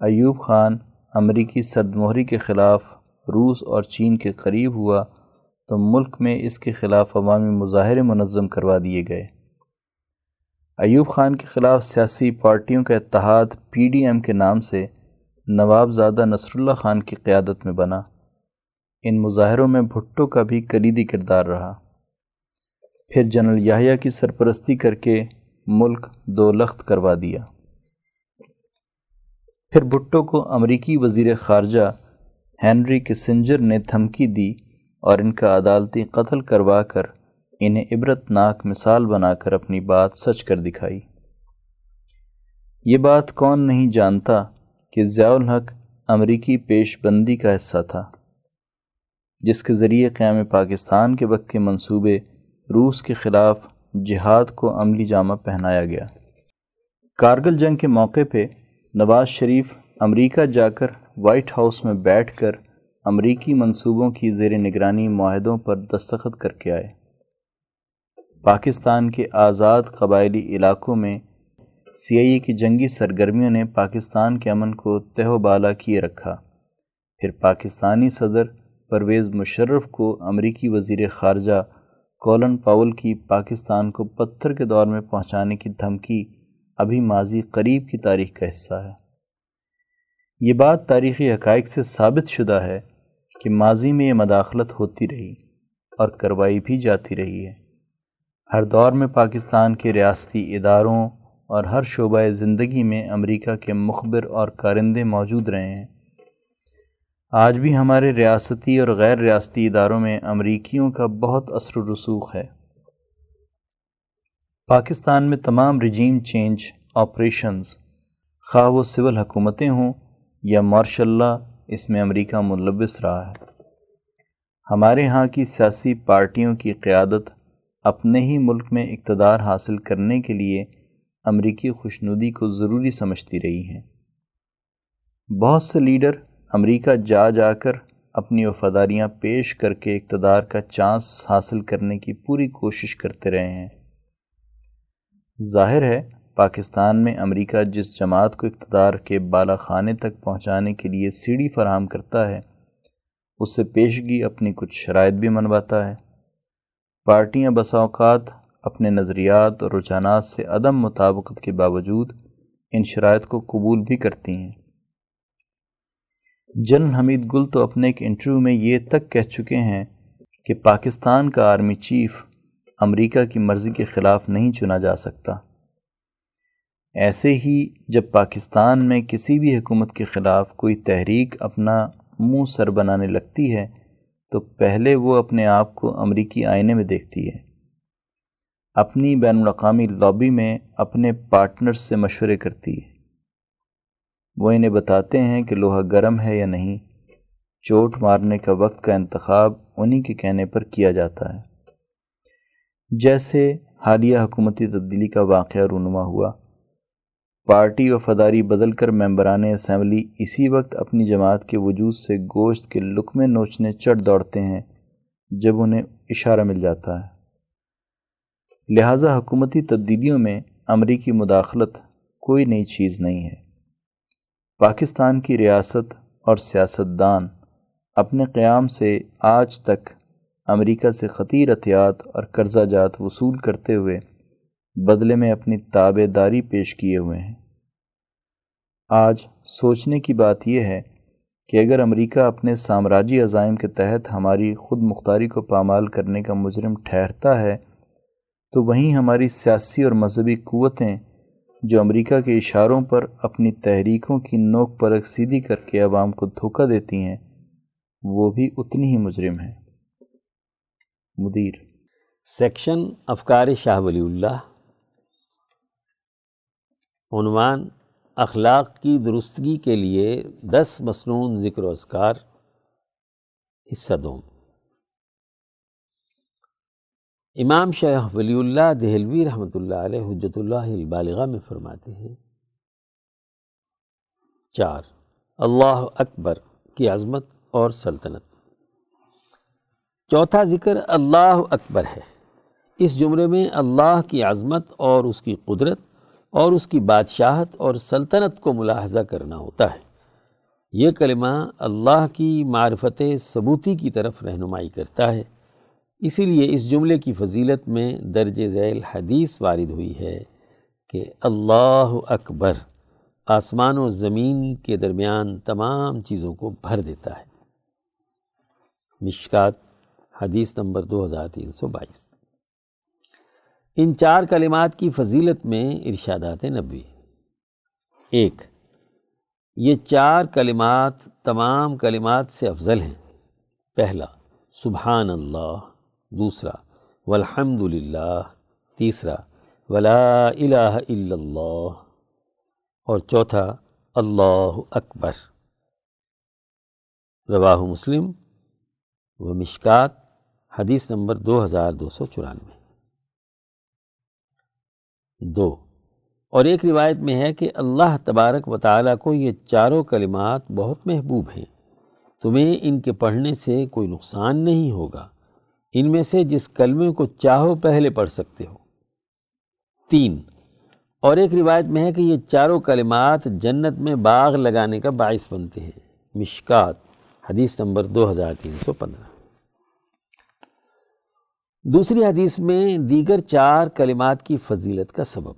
ایوب خان امریکی سردمہری کے خلاف روس اور چین کے قریب ہوا تو ملک میں اس کے خلاف عوامی مظاہرے منظم کروا دیے گئے۔ ایوب خان کے خلاف سیاسی پارٹیوں کا اتحاد پی ڈی ایم کے نام سے نواب زادہ نصر اللہ خان کی قیادت میں بنا۔ ان مظاہروں میں بھٹو کا بھی کلیدی کردار رہا۔ پھر جنرل یاہیا کی سرپرستی کر کے ملک دو لخت کروا دیا۔ پھر بھٹو کو امریکی وزیر خارجہ ہینری کسنجر نے دھمکی دی اور ان کا عدالتی قتل کروا کر انہیں عبرت ناک مثال بنا کر اپنی بات سچ کر دکھائی۔ یہ بات کون نہیں جانتا کہ ضیاء الحق امریکی پیش بندی کا حصہ تھا، جس کے ذریعے قیام پاکستان کے وقت کے منصوبے روس کے خلاف جہاد کو عملی جامہ پہنایا گیا۔ کارگل جنگ کے موقع پہ نواز شریف امریکہ جا کر وائٹ ہاؤس میں بیٹھ کر امریکی منصوبوں کی زیر نگرانی معاہدوں پر دستخط کر کے آئے۔ پاکستان کے آزاد قبائلی علاقوں میں سی آئی اے کی جنگی سرگرمیوں نے پاکستان کے امن کو تہ و بالا کیے رکھا۔ پھر پاکستانی صدر پرویز مشرف کو امریکی وزیر خارجہ کولن پاول کی پاکستان کو پتھر کے دور میں پہنچانے کی دھمکی ابھی ماضی قریب کی تاریخ کا حصہ ہے۔ یہ بات تاریخی حقائق سے ثابت شدہ ہے کہ ماضی میں یہ مداخلت ہوتی رہی اور کروائی بھی جاتی رہی ہے۔ ہر دور میں پاکستان کے ریاستی اداروں اور ہر شعبہ زندگی میں امریکہ کے مخبر اور کارندے موجود رہے ہیں۔ آج بھی ہمارے ریاستی اور غیر ریاستی اداروں میں امریکیوں کا بہت اثر و رسوخ ہے۔ پاکستان میں تمام رجیم چینج آپریشنز، خواہ وہ سول حکومتیں ہوں یا مارش اللہ اس میں امریکہ ملوث رہا ہے۔ ہمارے ہاں کی سیاسی پارٹیوں کی قیادت اپنے ہی ملک میں اقتدار حاصل کرنے کے لیے امریکی خوشنودی کو ضروری سمجھتی رہی ہیں۔ بہت سے لیڈر امریکہ جا جا کر اپنی وفاداریاں پیش کر کے اقتدار کا چانس حاصل کرنے کی پوری کوشش کرتے رہے ہیں۔ ظاہر ہے، پاکستان میں امریکہ جس جماعت کو اقتدار کے بالا خانے تک پہنچانے کے لیے سیڑھی فراہم کرتا ہے، اس سے پیشگی اپنی کچھ شرائط بھی منواتا ہے۔ پارٹیاں بسا اوقات اپنے نظریات اور رجحانات سے عدم مطابقت کے باوجود ان شرائط کو قبول بھی کرتی ہیں۔ جنرل حمید گل تو اپنے ایک انٹرویو میں یہ تک کہہ چکے ہیں کہ پاکستان کا آرمی چیف امریکہ کی مرضی کے خلاف نہیں چنا جا سکتا۔ ایسے ہی جب پاکستان میں کسی بھی حکومت کے خلاف کوئی تحریک اپنا منہ سر بنانے لگتی ہے، تو پہلے وہ اپنے آپ کو امریکی آئینے میں دیکھتی ہے۔ اپنی بین الاقوامی لابی میں اپنے پارٹنرز سے مشورے کرتی ہے۔ وہ انہیں بتاتے ہیں کہ لوہا گرم ہے یا نہیں۔ چوٹ مارنے کا وقت کا انتخاب انہی کے کہنے پر کیا جاتا ہے۔ جیسے حالیہ حکومتی تبدیلی کا واقعہ رونما ہوا۔ پارٹی وفاداری بدل کر ممبران اسمبلی اسی وقت اپنی جماعت کے وجود سے گوشت کے لقمے نوچنے چڑھ دوڑتے ہیں جب انہیں اشارہ مل جاتا ہے۔ لہٰذا حکومتی تبدیلیوں میں امریکی مداخلت کوئی نئی چیز نہیں ہے۔ پاکستان کی ریاست اور سیاست دان اپنے قیام سے آج تک امریکہ سے خطیر احتیاط اور قرضہ جات وصول کرتے ہوئے بدلے میں اپنی تابے داری پیش کیے ہوئے ہیں۔ آج سوچنے کی بات یہ ہے کہ اگر امریکہ اپنے سامراجی عزائم کے تحت ہماری خود مختاری کو پامال کرنے کا مجرم ٹھہرتا ہے تو وہیں ہماری سیاسی اور مذہبی قوتیں جو امریکہ کے اشاروں پر اپنی تحریکوں کی نوک پر سیدھی کر کے عوام کو دھوکہ دیتی ہیں، وہ بھی اتنی ہی مجرم ہیں۔ مدیر۔ سیکشن افکار شاہ ولی اللہ۔ عنوان اخلاق کی درستگی کے لیے دس مصنون ذکر و اذکار، حصہ دوم امام شیخ ولی اللہ دہلوی رحمۃ اللہ علیہ حجت اللہ البالغہ میں فرماتے ہیں، چار، اللہ اکبر کی عظمت اور سلطنت۔ چوتھا ذکر اللہ اکبر ہے۔ اس جملے میں اللہ کی عظمت اور اس کی قدرت اور اس کی بادشاہت اور سلطنت کو ملاحظہ کرنا ہوتا ہے۔ یہ کلمہ اللہ کی معرفت ثبوتی کی طرف رہنمائی کرتا ہے۔ اسی لیے اس جملے کی فضیلت میں درج ذیل حدیث وارد ہوئی ہے کہ اللہ اکبر آسمان و زمین کے درمیان تمام چیزوں کو بھر دیتا ہے۔ مشکات، حدیث نمبر دو ہزار تین سو بائیس۔ ان چار کلمات کی فضیلت میں ارشادات نبی ایک، یہ چار کلمات تمام کلمات سے افضل ہیں۔ پہلا، سبحان اللہ۔ دوسرا والحمد للہ تیسرا، ولا الہ الا اللہ، اور چوتھا، اللہ اکبر۔ رواہ مسلم و مشکات حدیث نمبر دو ہزار دو سو چورانوے۔ دو، اور ایک روایت میں ہے کہ اللہ تبارک و تعالیٰ کو یہ چاروں کلمات بہت محبوب ہیں۔ تمہیں ان کے پڑھنے سے کوئی نقصان نہیں ہوگا۔ ان میں سے جس کلمے کو چاہو پہلے پڑھ سکتے ہو۔ تین، اور ایک روایت میں ہے کہ یہ چاروں کلمات جنت میں باغ لگانے کا باعث بنتے ہیں۔ مشکات، حدیث نمبر دو ہزار تین سو پندرہ۔ دوسری حدیث میں دیگر چار کلمات کی فضیلت کا سبب۔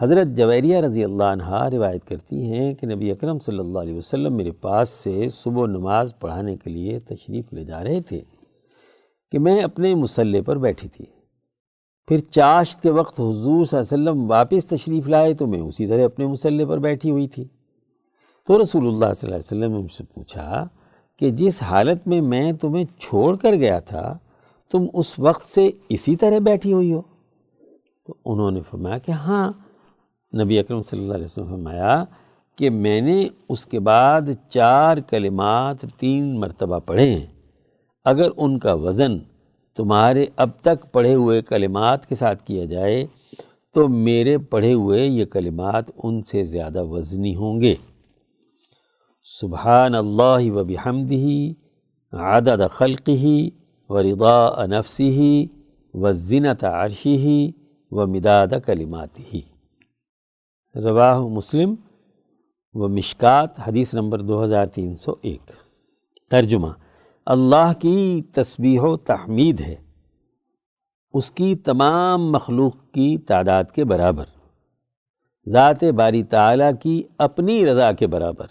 حضرت جویریہ رضی اللہ عنہ روایت کرتی ہیں کہ نبی اکرم صلی اللہ علیہ وسلم میرے پاس سے صبح نماز پڑھانے کے لیے تشریف لے جا رہے تھے۔ کہ میں اپنے مسلح پر بیٹھی تھی۔ پھر چاشت کے وقت حضور صلی اللہ علیہ وسلم واپس تشریف لائے تو میں اسی طرح اپنے مسلح پر بیٹھی ہوئی تھی۔ تو رسول اللہ صلی اللہ علیہ وسلم نے مجھ سے پوچھا کہ جس حالت میں میں تمہیں چھوڑ کر گیا تھا، تم اس وقت سے اسی طرح بیٹھی ہوئی ہو؟ تو انہوں نے فرمایا کہ ہاں۔ نبی اکرم صلی اللہ علیہ وسلم فرمایا کہ میں نے اس کے بعد چار کلمات تین مرتبہ پڑھے ہیں۔ اگر ان کا وزن تمہارے اب تک پڑھے ہوئے کلمات کے ساتھ کیا جائے، تو میرے پڑھے ہوئے یہ کلمات ان سے زیادہ وزنی ہوں گے۔ سبحان اللہ و بحمدہ، عدد خلقہ و رضا نفسی و زنت عرشی و مداد کلماتی رواہ مسلم و مشکات، حدیث نمبر دو ہزار تین سو ایک۔ ترجمہ اللہ کی تسبیح و تحمید ہے۔ اس کی تمام مخلوق کی تعداد کے برابر۔ ذات باری تعالیٰ کی اپنی رضا کے برابر۔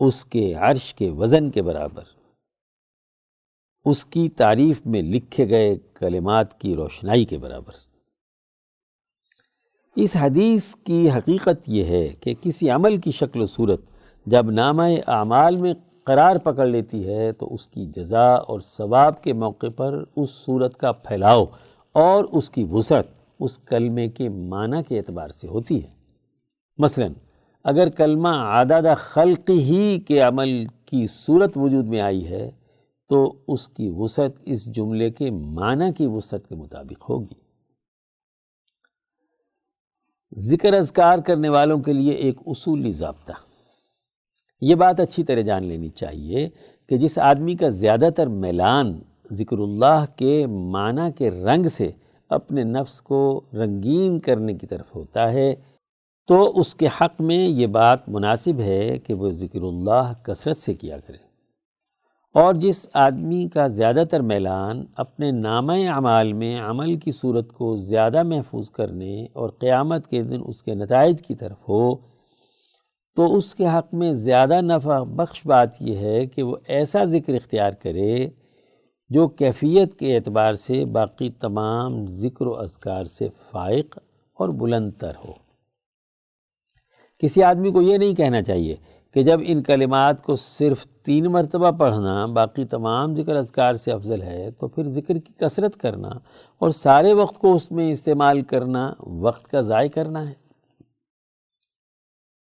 اس کے عرش کے وزن کے برابر۔ اس کی تعریف میں لکھے گئے کلمات کی روشنائی کے برابر۔ اس حدیث کی حقیقت یہ ہے کہ کسی عمل کی شکل و صورت جب نامہ اعمال میں قرار پکڑ لیتی ہے تو اس کی جزا اور ثواب کے موقع پر اس صورت کا پھیلاؤ اور اس کی وسعت اس کلمے کے معنی کے اعتبار سے ہوتی ہے۔ مثلا، اگر کلمہ عادہ خلق ہی کے عمل کی صورت وجود میں آئی ہے، تو اس کی وسعت اس جملے کے معنی کی وسعت کے مطابق ہوگی۔ ذکر اذکار کرنے والوں کے لیے ایک اصولی ضابطہ۔ یہ بات اچھی طرح جان لینی چاہیے کہ جس آدمی کا زیادہ تر میلان ذکر اللہ کے معنی کے رنگ سے اپنے نفس کو رنگین کرنے کی طرف ہوتا ہے، تو اس کے حق میں یہ بات مناسب ہے کہ وہ ذکر اللہ کثرت سے کیا کرے۔ اور جس آدمی کا زیادہ تر میلان اپنے نامہ اعمال میں عمل کی صورت کو زیادہ محفوظ کرنے اور قیامت کے دن اس کے نتائج کی طرف ہو تو اس کے حق میں زیادہ نفع بخش بات یہ ہے کہ وہ ایسا ذکر اختیار کرے جو کیفیت کے اعتبار سے باقی تمام ذکر و اذکار سے فائق اور بلند تر ہو۔ کسی آدمی کو یہ نہیں کہنا چاہیے کہ جب ان کلمات کو صرف تین مرتبہ پڑھنا باقی تمام ذکر اذکار سے افضل ہے تو پھر ذکر کی کثرت کرنا اور سارے وقت کو اس میں استعمال کرنا وقت کا ضائع کرنا ہے۔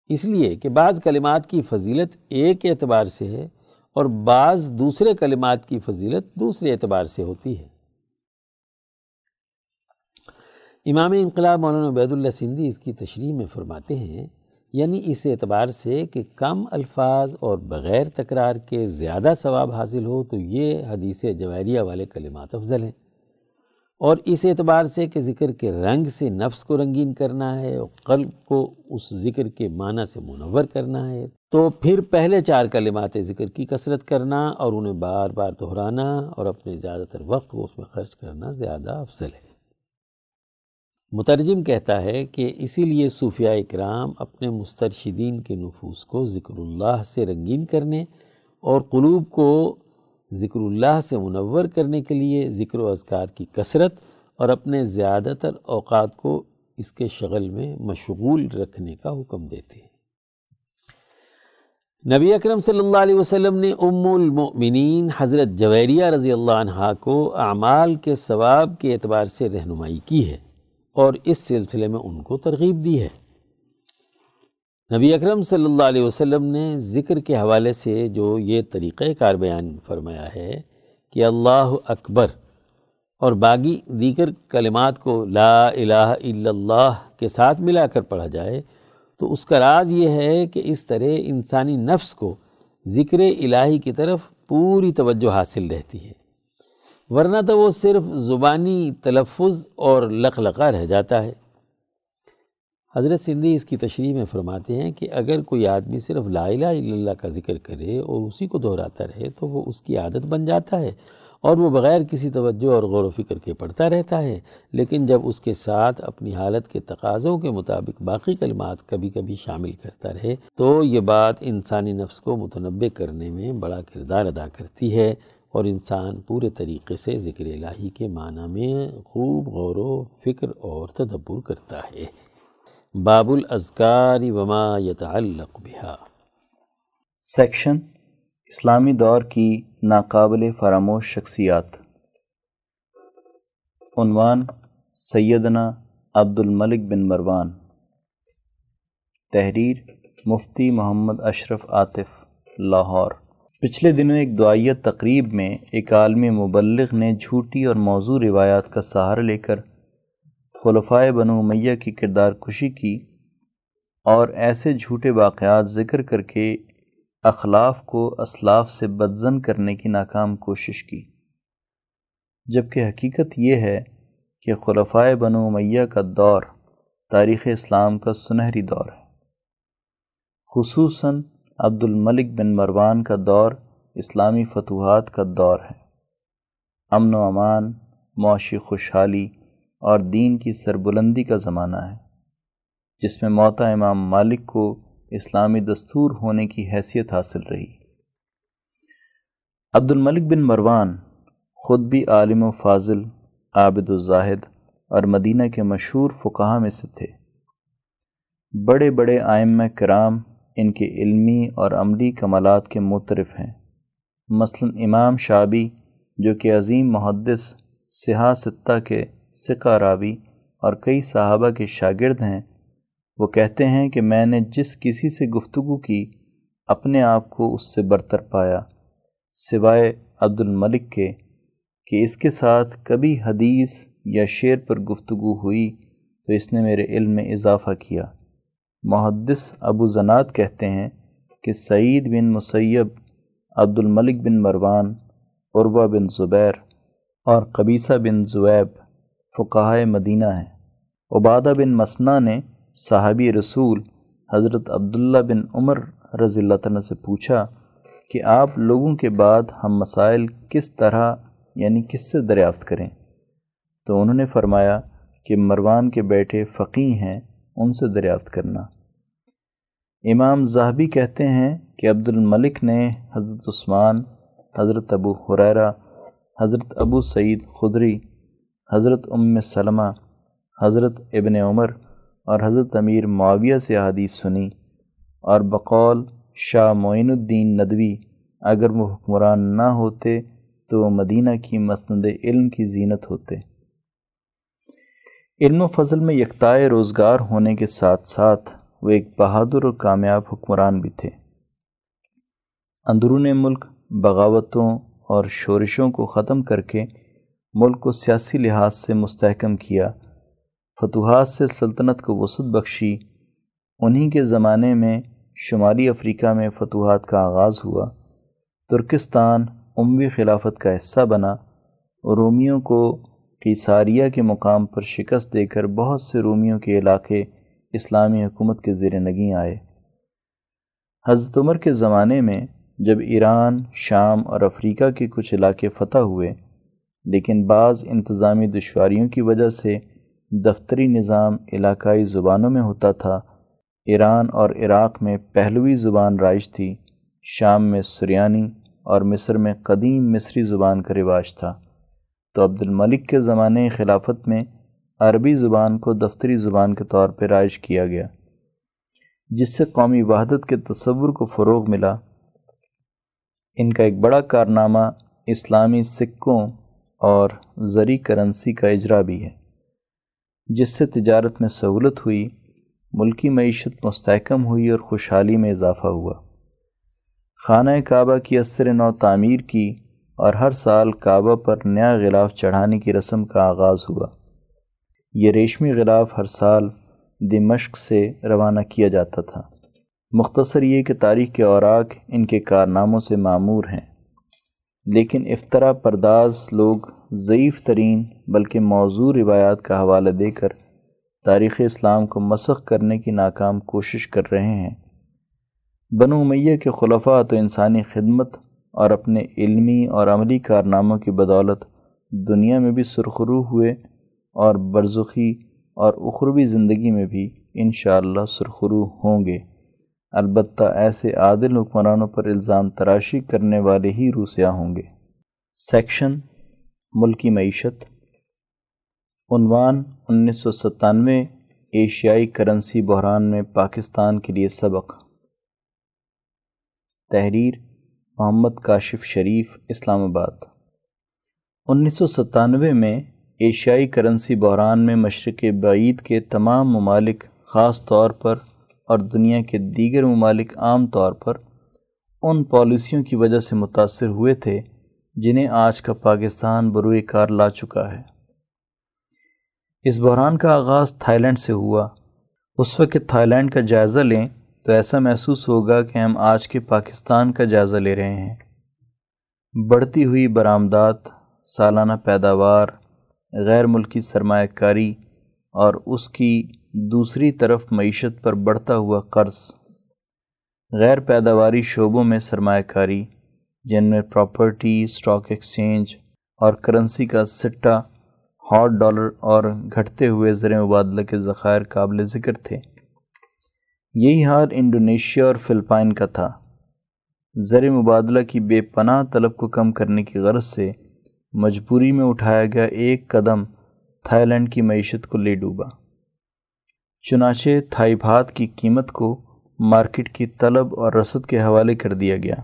اس لیے کہ بعض کلمات کی فضیلت ایک اعتبار سے ہے اور بعض دوسرے کلمات کی فضیلت دوسرے اعتبار سے ہوتی ہے۔ امام انقلاب مولانا عبید اللہ سندھی اس کی تشریح میں فرماتے ہیں یعنی اس اعتبار سے کہ کم الفاظ اور بغیر تکرار کے زیادہ ثواب حاصل ہو تو یہ حدیث جوہریہ والے کلمات افضل ہیں۔ اور اس اعتبار سے کہ ذکر کے رنگ سے نفس کو رنگین کرنا ہے اور قلب کو اس ذکر کے معنی سے منور کرنا ہے۔ تو پھر پہلے چار کلمات ذکر کی کثرت کرنا اور انہیں بار بار دہرانا اور اپنے زیادہ تر وقت کو اس میں خرچ کرنا زیادہ افضل ہے۔ مترجم کہتا ہے کہ اسی لیے صوفیہ اکرام اپنے مسترشدین کے نفوس کو ذکر اللہ سے رنگین کرنے اور قلوب کو ذکر اللہ سے منور کرنے کے لیے ذکر و اذکار کی کثرت اور اپنے زیادہ تر اوقات کو اس کے شغل میں مشغول رکھنے کا حکم دیتے ہیں۔ نبی اکرم صلی اللہ علیہ وسلم نے ام المؤمنین حضرت جویریہ رضی اللہ عنہ کو اعمال کے ثواب کے اعتبار سے رہنمائی کی ہے اور اس سلسلے میں ان کو ترغیب دی ہے۔ نبی اکرم صلی اللہ علیہ وسلم نے ذکر کے حوالے سے جو یہ طریقہ کار بیان فرمایا ہے کہ اللہ اکبر اور باغی دیگر کلمات کو لا الہ الا اللہ کے ساتھ ملا کر پڑھا جائے، تو اس کا راز یہ ہے کہ اس طرح انسانی نفس کو ذکر الہی کی طرف پوری توجہ حاصل رہتی ہے۔ ورنہ تو وہ صرف زبانی تلفظ اور لقلقہ رہ جاتا ہے۔ حضرت سندھی اس کی تشریح میں فرماتے ہیں کہ اگر کوئی آدمی صرف لا الہ الا اللہ کا ذکر کرے اور اسی کو دہراتا رہے تو وہ اس کی عادت بن جاتا ہے اور وہ بغیر کسی توجہ اور غور و فکر کے پڑھتا رہتا ہے۔ لیکن جب اس کے ساتھ اپنی حالت کے تقاضوں کے مطابق باقی کلمات کبھی کبھی شامل کرتا رہے تو یہ بات انسانی نفس کو متنبع کرنے میں بڑا کردار ادا کرتی ہے اور انسان پورے طریقے سے ذکر الہی کے معنی میں خوب غور و فکر اور تدبر کرتا ہے۔ باب الازکار وما يتعلق بها سیکشن اسلامی دور کی ناقابل فراموش شخصیات۔ عنوان سیدنا عبد الملک بن مروان۔ تحریر مفتی محمد اشرف عاطف، لاہور۔ پچھلے دنوں ایک دعائیت تقریب میں ایک عالمی مبلغ نے جھوٹی اور موضوع روایات کا سہارا لے کر خلفائے بنو میہ کی کردار کشی کی اور ایسے جھوٹے واقعات ذکر کر کے اخلاف کو اسلاف سے بدزن کرنے کی ناکام کوشش کی۔ جبکہ حقیقت یہ ہے کہ خلفائے بنو میہ کا دور تاریخ اسلام کا سنہری دور ہے۔ خصوصاً عبد الملک بن مروان کا دور اسلامی فتوحات کا دور ہے۔ امن و امان، معاشی خوشحالی اور دین کی سربلندی کا زمانہ ہے، جس میں موتا امام مالک کو اسلامی دستور ہونے کی حیثیت حاصل رہی۔ عبد الملک بن مروان خود بھی عالم و فاضل، عابد الزاہد اور مدینہ کے مشہور فقہ میں سے تھے۔ بڑے بڑے آئمہ کرام ان کے علمی اور عملی کمالات کے مترف ہیں۔ مثلا امام شابی جو کہ عظیم محدث سہا ستہ کے سکہ راوی اور کئی صحابہ کے شاگرد ہیں، وہ کہتے ہیں کہ میں نے جس کسی سے گفتگو کی، اپنے آپ کو اس سے برتر پایا، سوائے عبد الملک کے، کہ اس کے ساتھ کبھی حدیث یا شعر پر گفتگو ہوئی تو اس نے میرے علم میں اضافہ کیا۔ محدث ابو زناد کہتے ہیں کہ سعید بن مسیب عبد الملک بن مروان، عروہ بن زبیر اور قبیصہ بن زویب فقہ مدینہ ہیں۔ عبادہ بن مسنا نے صحابی رسول حضرت عبداللہ بن عمر رضی اللہ تعالیٰ سے پوچھا کہ آپ لوگوں کے بعد ہم مسائل کس طرح یعنی کس سے دریافت کریں؟ تو انہوں نے فرمایا کہ مروان کے بیٹے فقی ہیں، ان سے دریافت کرنا۔ امام زاہبی کہتے ہیں کہ عبد الملک نے حضرت عثمان، حضرت ابو حریرہ، حضرت ابو سعید خدری حضرت ام سلمہ، حضرت ابن عمر اور حضرت امیر معاویہ سے حدیث سنی اور بقول شاہ معین الدین ندوی اگر وہ حکمران نہ ہوتے تو وہ مدینہ کی مسند علم کی زینت ہوتے۔ علم و فضل میں یکتائے روزگار ہونے کے ساتھ ساتھ وہ ایک بہادر اور کامیاب حکمران بھی تھے۔ اندرون ملک بغاوتوں اور شورشوں کو ختم کر کے ملک کو سیاسی لحاظ سے مستحکم کیا۔ فتوحات سے سلطنت کو وسعت بخشی۔ انہی کے زمانے میں شمالی افریقہ میں فتوحات کا آغاز ہوا۔ ترکستان اموی خلافت کا حصہ بنا۔ رومیوں کو قیصاریہ کے مقام پر شکست دے کر بہت سے رومیوں کے علاقے اسلامی حکومت کے زیر نگیں آئے۔ حضرت عمر کے زمانے میں جب ایران، شام اور افریقہ کے کچھ علاقے فتح ہوئے لیکن بعض انتظامی دشواریوں کی وجہ سے دفتری نظام علاقائی زبانوں میں ہوتا تھا۔ ایران اور عراق میں پہلوی زبان رائج تھی، شام میں سریانی اور مصر میں قدیم مصری زبان کا رواج تھا۔ تو عبد الملک کے زمانے خلافت میں عربی زبان کو دفتری زبان کے طور پہ رائج کیا گیا، جس سے قومی وحدت کے تصور کو فروغ ملا۔ ان کا ایک بڑا کارنامہ اسلامی سکوں اور زری کرنسی کا اجرا بھی ہے۔ جس سے تجارت میں سہولت ہوئی، ملکی معیشت مستحکم ہوئی اور خوشحالی میں اضافہ ہوا۔ خانہ کعبہ کی اثر نو تعمیر کی اور ہر سال کعبہ پر نیا غلاف چڑھانے کی رسم کا آغاز ہوا۔ یہ ریشمی غلاف ہر سال دمشق سے روانہ کیا جاتا تھا۔ مختصر یہ کہ تاریخ کے اوراق ان کے کارناموں سے معمور ہیں۔ لیکن افطرا پرداز لوگ ضعیف ترین بلکہ موضوع روایات کا حوالہ دے کر تاریخ اسلام کو مسخ کرنے کی ناکام کوشش کر رہے ہیں۔ بنو امیہ کے خلفاء تو انسانی خدمت اور اپنے علمی اور عملی کارناموں کی بدولت دنیا میں بھی سرخرو ہوئے اور برزخی اور اخروی زندگی میں بھی انشاءاللہ سرخرو ہوں گے۔ البتہ ایسے عادل حکمرانوں پر الزام تراشی کرنے والے ہی روسیا ہوں گے۔ سیکشن، ملکی معیشت۔ عنوان، انیس سو ستانوے، ایشیائی کرنسی بحران میں پاکستان کے لیے سبق۔ تحریر، محمد کاشف شریف، اسلام آباد۔ انیس سو ستانوے میں ایشیائی کرنسی بحران میں مشرق بعید کے تمام ممالک خاص طور پر اور دنیا کے دیگر ممالک عام طور پر ان پالیسیوں کی وجہ سے متاثر ہوئے تھے جنہیں آج کا پاکستان بروئے کار لا چکا ہے۔ اس بحران کا آغاز تھائی لینڈ سے ہوا۔ اس وقت تھائی لینڈ کا جائزہ لیں تو ایسا محسوس ہوگا کہ ہم آج کے پاکستان کا جائزہ لے رہے ہیں۔ بڑھتی ہوئی برآمدات، سالانہ پیداوار، غیر ملکی سرمایہ کاری اور اس کی دوسری طرف معیشت پر بڑھتا ہوا قرض، غیر پیداواری شعبوں میں سرمایہ کاری جن میں پراپرٹی اسٹاک ایکسچینج اور کرنسی کا سٹا ہاٹ ڈالر اور گھٹتے ہوئے زر مبادلہ کے ذخائر قابل ذکر تھے۔ یہی حال انڈونیشیا اور فلپائن کا تھا۔ زر مبادلہ کی بے پناہ طلب کو کم کرنے کی غرض سے مجبوری میں اٹھایا گیا ایک قدم تھائی لینڈ کی معیشت کو لے ڈوبا۔ چنانچہ تھائی بھات کی قیمت کو مارکیٹ کی طلب اور رسد کے حوالے کر دیا گیا۔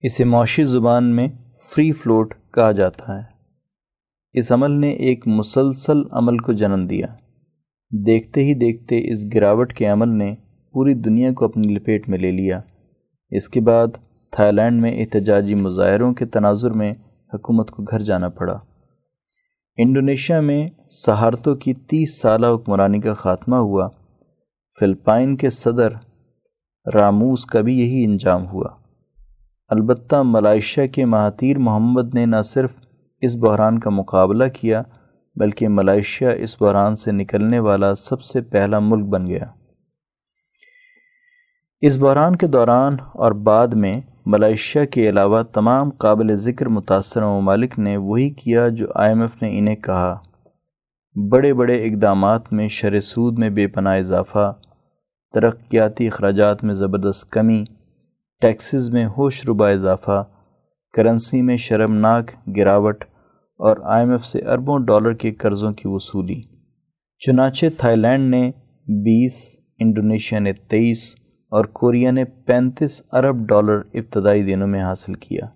اسے معاشی زبان میں فری فلوٹ کہا جاتا ہے۔ اس عمل نے ایک مسلسل عمل کو جنم دیا۔ دیکھتے ہی دیکھتے اس گراوٹ کے عمل نے پوری دنیا کو اپنی لپیٹ میں لے لیا۔ اس کے بعد تھائی لینڈ میں احتجاجی مظاہروں کے تناظر میں حکومت کو گھر جانا پڑا۔ انڈونیشیا میں سہارتوں کی تیس سالہ حکمرانی کا خاتمہ ہوا۔ فلپائن کے صدر راموس کا بھی یہی انجام ہوا۔ البتہ ملائیشیا کے مہاتیر محمد نے نہ صرف اس بحران کا مقابلہ کیا، بلکہ ملائیشیا اس بحران سے نکلنے والا سب سے پہلا ملک بن گیا۔ اس بحران کے دوران اور بعد میں ملائیشیا کے علاوہ تمام قابل ذکر متاثرہ ممالک نے وہی کیا جو آئی ایم ایف نے انہیں کہا۔ بڑے بڑے اقدامات میں شر سود میں بے پناہ اضافہ، ترقیاتی اخراجات میں زبردست کمی، ٹیکسز میں ہوش ربا اضافہ، کرنسی میں شرمناک گراوٹ اور آئی ایم ایف سے اربوں ڈالر کے قرضوں کی وصولی۔ چنانچہ تھائی لینڈ نے بیس، انڈونیشیا نے تیئیس اور کوریا نے پینتیس ارب ڈالر ابتدائی دنوں میں حاصل کیا۔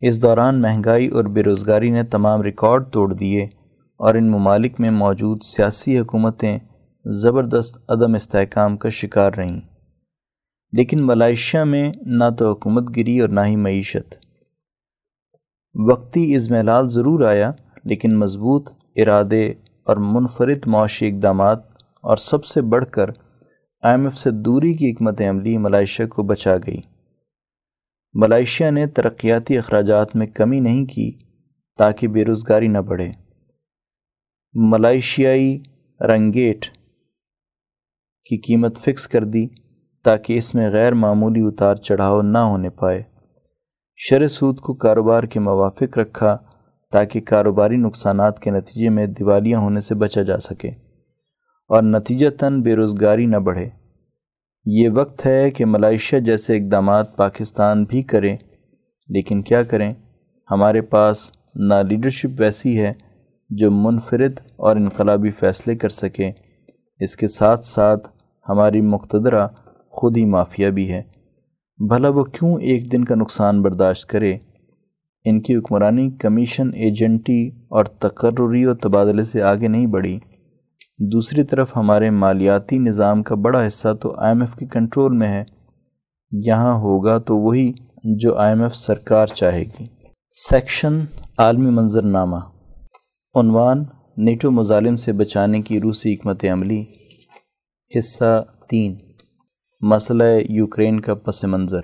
اس دوران مہنگائی اور بے روزگاری نے تمام ریکارڈ توڑ دیے اور ان ممالک میں موجود سیاسی حکومتیں زبردست عدم استحکام کا شکار رہیں۔ لیکن ملائیشیا میں نہ تو حکومت گری اور نہ ہی معیشت۔ وقتی ازملال ضرور آیا، لیکن مضبوط ارادے اور منفرد معاشی اقدامات اور سب سے بڑھ کر آئی ایم ایف سے دوری کی حکمت عملی ملائیشیا کو بچا گئی۔ ملائیشیا نے ترقیاتی اخراجات میں کمی نہیں کی تاکہ بے روزگاری نہ بڑھے۔ ملائیشیائی رنگیٹ کی قیمت فکس کر دی تاکہ اس میں غیر معمولی اتار چڑھاؤ نہ ہونے پائے۔ شر سود کو کاروبار کے موافق رکھا تاکہ کاروباری نقصانات کے نتیجے میں دیوالیاں ہونے سے بچا جا سکے۔ اور نتیجتاً بے روزگاری نہ بڑھے۔ یہ وقت ہے کہ ملائیشیا جیسے اقدامات پاکستان بھی کریں، لیکن کیا کریں؟ ہمارے پاس نہ لیڈرشپ ویسی ہے جو منفرد اور انقلابی فیصلے کر سکے۔ اس کے ساتھ ساتھ ہماری مقتدرہ خود ہی مافیا بھی ہے۔ بھلا وہ کیوں ایک دن کا نقصان برداشت کرے؟ ان کی حکمرانی کمیشن ایجنٹی اور تقرری و تبادلے سے آگے نہیں بڑھی۔ دوسری طرف ہمارے مالیاتی نظام کا بڑا حصہ تو آئی ایم ایف کے کنٹرول میں ہے۔ یہاں ہوگا تو وہی جو آئی ایم ایف سرکار چاہے گی۔ سیکشن عالمی منظر نامہ عنوان نیٹو مظالم سے بچانے کی روسی حکمت عملی۔ حصہ تین مسئلہ یوکرین کا پس منظر۔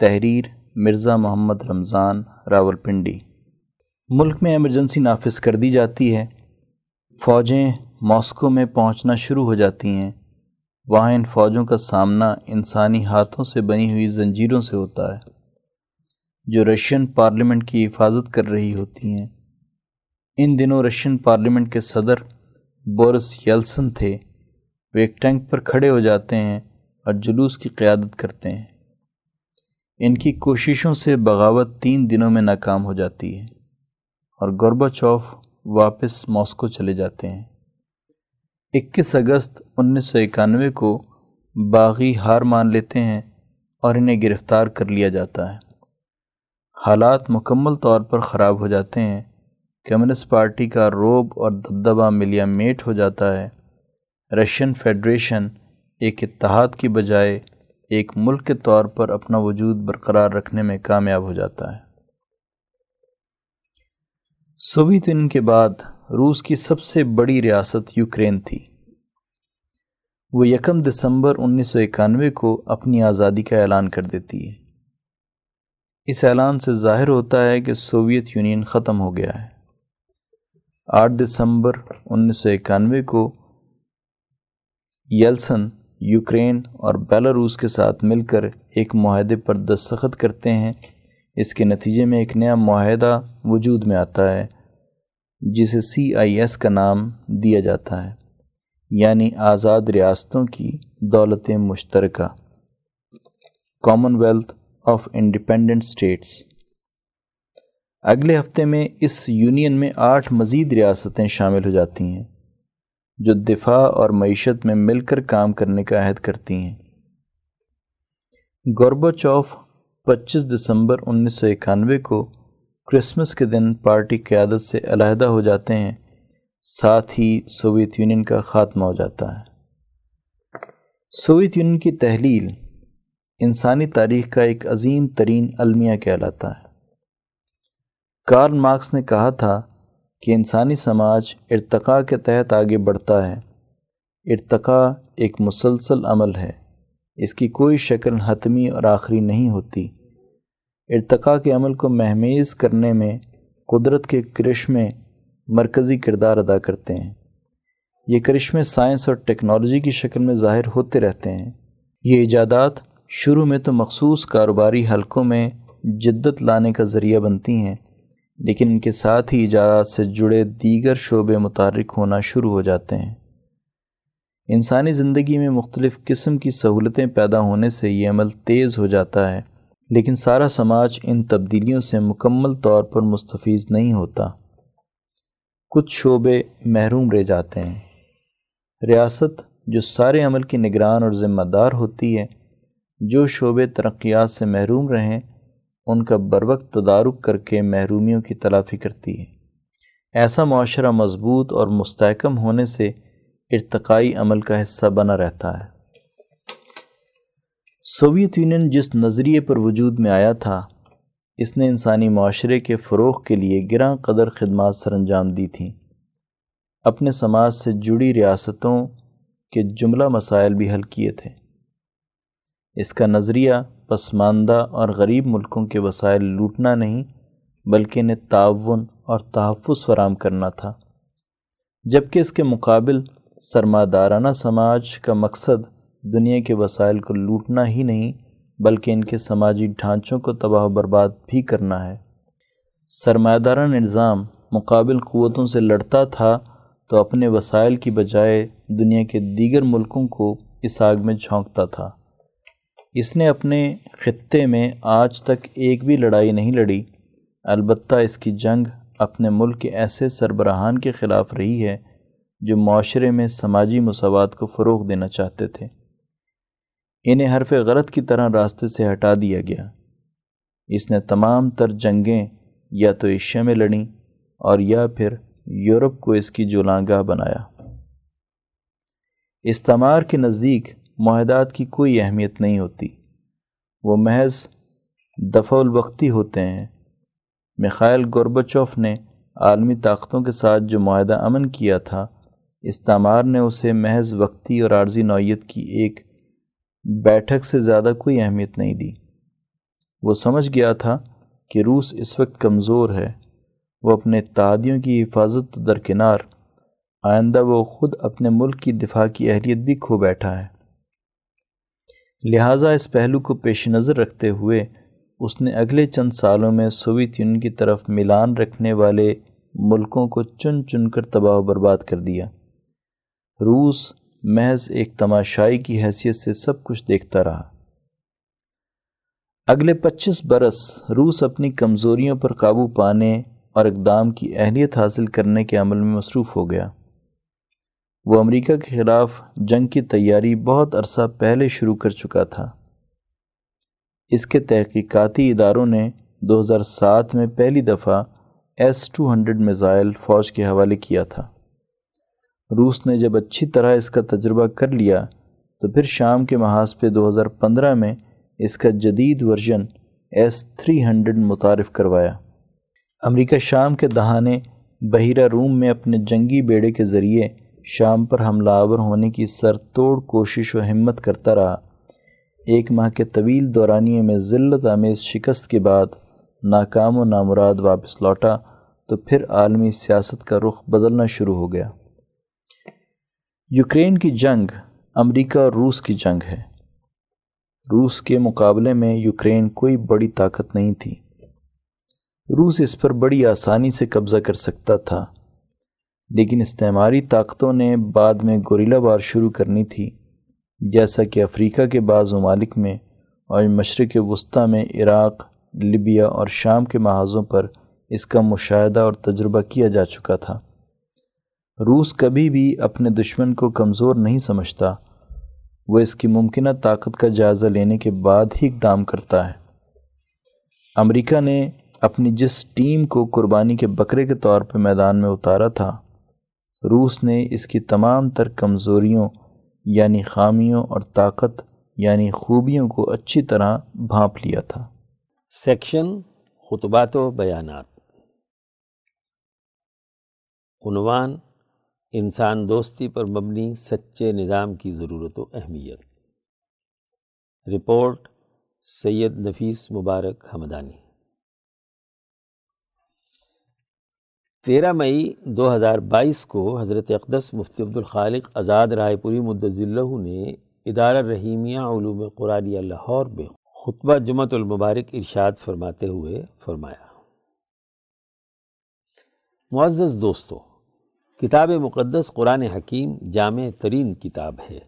تحریر مرزا محمد رمضان راول پنڈی ملک میں ایمرجنسی نافذ کر دی جاتی ہے۔ فوجیں ماسکو میں پہنچنا شروع ہو جاتی ہیں۔ وہاں ان فوجوں کا سامنا انسانی ہاتھوں سے بنی ہوئی زنجیروں سے ہوتا ہے، جو رشین پارلیمنٹ کی حفاظت کر رہی ہوتی ہیں۔ ان دنوں رشین پارلیمنٹ کے صدر بورس یلسن تھے۔ وہ ایک ٹینک پر کھڑے ہو جاتے ہیں اور جلوس کی قیادت کرتے ہیں۔ ان کی کوششوں سے بغاوت تین دنوں میں ناکام ہو جاتی ہے اور گوربا چوف واپس ماسکو چلے جاتے ہیں۔ اکیس اگست انیس سو اکانوے کو باغی ہار مان لیتے ہیں اور انہیں گرفتار کر لیا جاتا ہے۔ حالات مکمل طور پر خراب ہو جاتے ہیں۔ کمیونسٹ پارٹی کا روب اور دبدبہ ملیا میٹ ہو جاتا ہے۔ رشین فیڈریشن ایک اتحاد کی بجائے ایک ملک کے طور پر اپنا وجود برقرار رکھنے میں کامیاب ہو جاتا ہے۔ سوویت یونین کے بعد روس کی سب سے بڑی ریاست یوکرین تھی۔ وہ یکم دسمبر انیس سو اکانوے کو اپنی آزادی کا اعلان کر دیتی ہے۔ اس اعلان سے ظاہر ہوتا ہے کہ سوویت یونین ختم ہو گیا ہے۔ آٹھ دسمبر انیس سو اکانوے کو یلسن، یوکرین اور بیلاروس کے ساتھ مل کر ایک معاہدے پر دستخط کرتے ہیں۔ اس کے نتیجے میں ایک نیا معاہدہ وجود میں آتا ہے، جسے سی آئی ایس کا نام دیا جاتا ہے یعنی آزاد ریاستوں کی دولت مشترکہ۔ Common wealth of independent status اگلے ہفتے میں اس یونین میں آٹھ مزید ریاستیں شامل ہو جاتی ہیں، جو دفاع اور معیشت میں مل کر کام کرنے کا عہد کرتی ہیں۔ گوربا چوف پچیس دسمبر انیس سو اکانوے کو کرسمس کے دن پارٹی قیادت سے علیحدہ ہو جاتے ہیں، ساتھ ہی سوویت یونین کا خاتمہ ہو جاتا ہے۔ سوویت یونین کی تحلیل انسانی تاریخ کا ایک عظیم ترین المیہ کہلاتا ہے۔ کارل مارکس نے کہا تھا کہ انسانی سماج ارتقاء کے تحت آگے بڑھتا ہے۔ ارتقاء ایک مسلسل عمل ہے۔ اس کی کوئی شکل حتمی اور آخری نہیں ہوتی۔ ارتقاء کے عمل کو مہمیز کرنے میں قدرت کے کرشمے مرکزی کردار ادا کرتے ہیں۔ یہ کرشمے سائنس اور ٹیکنالوجی کی شکل میں ظاہر ہوتے رہتے ہیں۔ یہ ایجادات شروع میں تو مخصوص کاروباری حلقوں میں جدت لانے کا ذریعہ بنتی ہیں، لیکن ان کے ساتھ ہی ایجادات سے جڑے دیگر شعبے متحرک ہونا شروع ہو جاتے ہیں۔ انسانی زندگی میں مختلف قسم کی سہولتیں پیدا ہونے سے یہ عمل تیز ہو جاتا ہے، لیکن سارا سماج ان تبدیلیوں سے مکمل طور پر مستفیض نہیں ہوتا۔ کچھ شعبے محروم رہ جاتے ہیں۔ ریاست جو سارے عمل کی نگران اور ذمہ دار ہوتی ہے، جو شعبے ترقیات سے محروم رہیں، ان کا بروقت تدارک کر کے محرومیوں کی تلافی کرتی ہے۔ ایسا معاشرہ مضبوط اور مستحکم ہونے سے ارتقائی عمل کا حصہ بنا رہتا ہے۔ سوویت یونین جس نظریے پر وجود میں آیا تھا، اس نے انسانی معاشرے کے فروغ کے لیے گراں قدر خدمات سر انجام دی تھیں۔ اپنے سماج سے جڑی ریاستوں کے جملہ مسائل بھی حل کیے تھے۔ اس کا نظریہ پسماندہ اور غریب ملکوں کے وسائل لوٹنا نہیں، بلکہ انہیں تعاون اور تحفظ فراہم کرنا تھا۔ جبکہ اس کے مقابل سرمایہ دارانہ سماج کا مقصد دنیا کے وسائل کو لوٹنا ہی نہیں، بلکہ ان کے سماجی ڈھانچوں کو تباہ و برباد بھی کرنا ہے۔ سرمایہ دارانہ نظام مقابل قوتوں سے لڑتا تھا تو اپنے وسائل کی بجائے دنیا کے دیگر ملکوں کو اس آگ میں جھونکتا تھا۔ اس نے اپنے خطے میں آج تک ایک بھی لڑائی نہیں لڑی، البتہ اس کی جنگ اپنے ملک کے ایسے سربراہان کے خلاف رہی ہے جو معاشرے میں سماجی مساوات کو فروغ دینا چاہتے تھے۔ انہیں حرف غلط کی طرح راستے سے ہٹا دیا گیا۔ اس نے تمام تر جنگیں یا تو ایشیا میں لڑیں اور یا پھر یورپ کو اس کی جولانگاہ بنایا۔ استعمار کے نزدیک معاہدات کی کوئی اہمیت نہیں ہوتی۔ وہ محض دفع الوقتی ہوتے ہیں۔ مخائل گوربچوف نے عالمی طاقتوں کے ساتھ جو معاہدہ امن کیا تھا استعمار نے اسے محض وقتی اور عارضی نوعیت کی ایک بیٹھک سے زیادہ کوئی اہمیت نہیں دی۔ وہ سمجھ گیا تھا کہ روس اس وقت کمزور ہے۔ وہ اپنے اتحادیوں کی حفاظت درکنار، آئندہ وہ خود اپنے ملک کی دفاع کی اہلیت بھی کھو بیٹھا ہے۔ لہٰذا اس پہلو کو پیش نظر رکھتے ہوئے اس نے اگلے چند سالوں میں سوویت یونین کی طرف ملان رکھنے والے ملکوں کو چن چن کر تباہ و برباد کر دیا۔ روس محض ایک تماشائی کی حیثیت سے سب کچھ دیکھتا رہا۔ اگلے پچیس برس روس اپنی کمزوریوں پر قابو پانے اور اقدام کی اہلیت حاصل کرنے کے عمل میں مصروف ہو گیا۔ وہ امریکہ کے خلاف جنگ کی تیاری بہت عرصہ پہلے شروع کر چکا تھا۔ اس کے تحقیقاتی اداروں نے دو ہزار سات میں پہلی دفعہ ایس ٹو ہنڈریڈ میزائل فوج کے حوالے کیا تھا۔ روس نے جب اچھی طرح اس کا تجربہ کر لیا، تو پھر شام کے محاذ پہ دو ہزار پندرہ میں اس کا جدید ورژن ایس تھری ہنڈریڈ متعارف کروایا۔ امریکہ شام کے دہانے بحیرہ روم میں اپنے جنگی بیڑے کے ذریعے شام پر حملہ آور ہونے کی سر توڑ کوشش و ہمت کرتا رہا۔ ایک ماہ کے طویل دورانیے میں ذلت آمیز شکست کے بعد ناکام و نامراد واپس لوٹا، تو پھر عالمی سیاست کا رخ بدلنا شروع ہو گیا۔ یوکرین کی جنگ امریکہ اور روس کی جنگ ہے۔ روس کے مقابلے میں یوکرین کوئی بڑی طاقت نہیں تھی۔ روس اس پر بڑی آسانی سے قبضہ کر سکتا تھا، لیکن استعماری طاقتوں نے بعد میں گوریلا بار شروع کرنی تھی، جیسا کہ افریقہ کے بعض ممالک میں اور مشرق وسطی میں عراق، لیبیا اور شام کے محاذوں پر اس کا مشاہدہ اور تجربہ کیا جا چکا تھا۔ روس کبھی بھی اپنے دشمن کو کمزور نہیں سمجھتا۔ وہ اس کی ممکنہ طاقت کا جائزہ لینے کے بعد ہی اقدام کرتا ہے۔ امریکہ نے اپنی جس ٹیم کو قربانی کے بکرے کے طور پہ میدان میں اتارا تھا، روس نے اس کی تمام تر کمزوریوں یعنی خامیوں اور طاقت یعنی خوبیوں کو اچھی طرح بھانپ لیا تھا۔ سیکشن خطبات و بیانات۔ عنوان انسان دوستی پر مبنی سچے نظام کی ضرورت و اہمیت۔ رپورٹ سید نفیس مبارک حمدانی تیرہ مئی دو ہزار بائیس کو حضرت اقدس مفتی عبدالخالق آزاد رائے پوری اللہ نے ادارہ رحیمیہ علوم قرآنیہ لاہور میں خطبہ جمعت المبارک ارشاد فرماتے ہوئے فرمایا۔ معزز دوستو کتاب مقدس قرآن حکیم جامع ترین کتاب ہے۔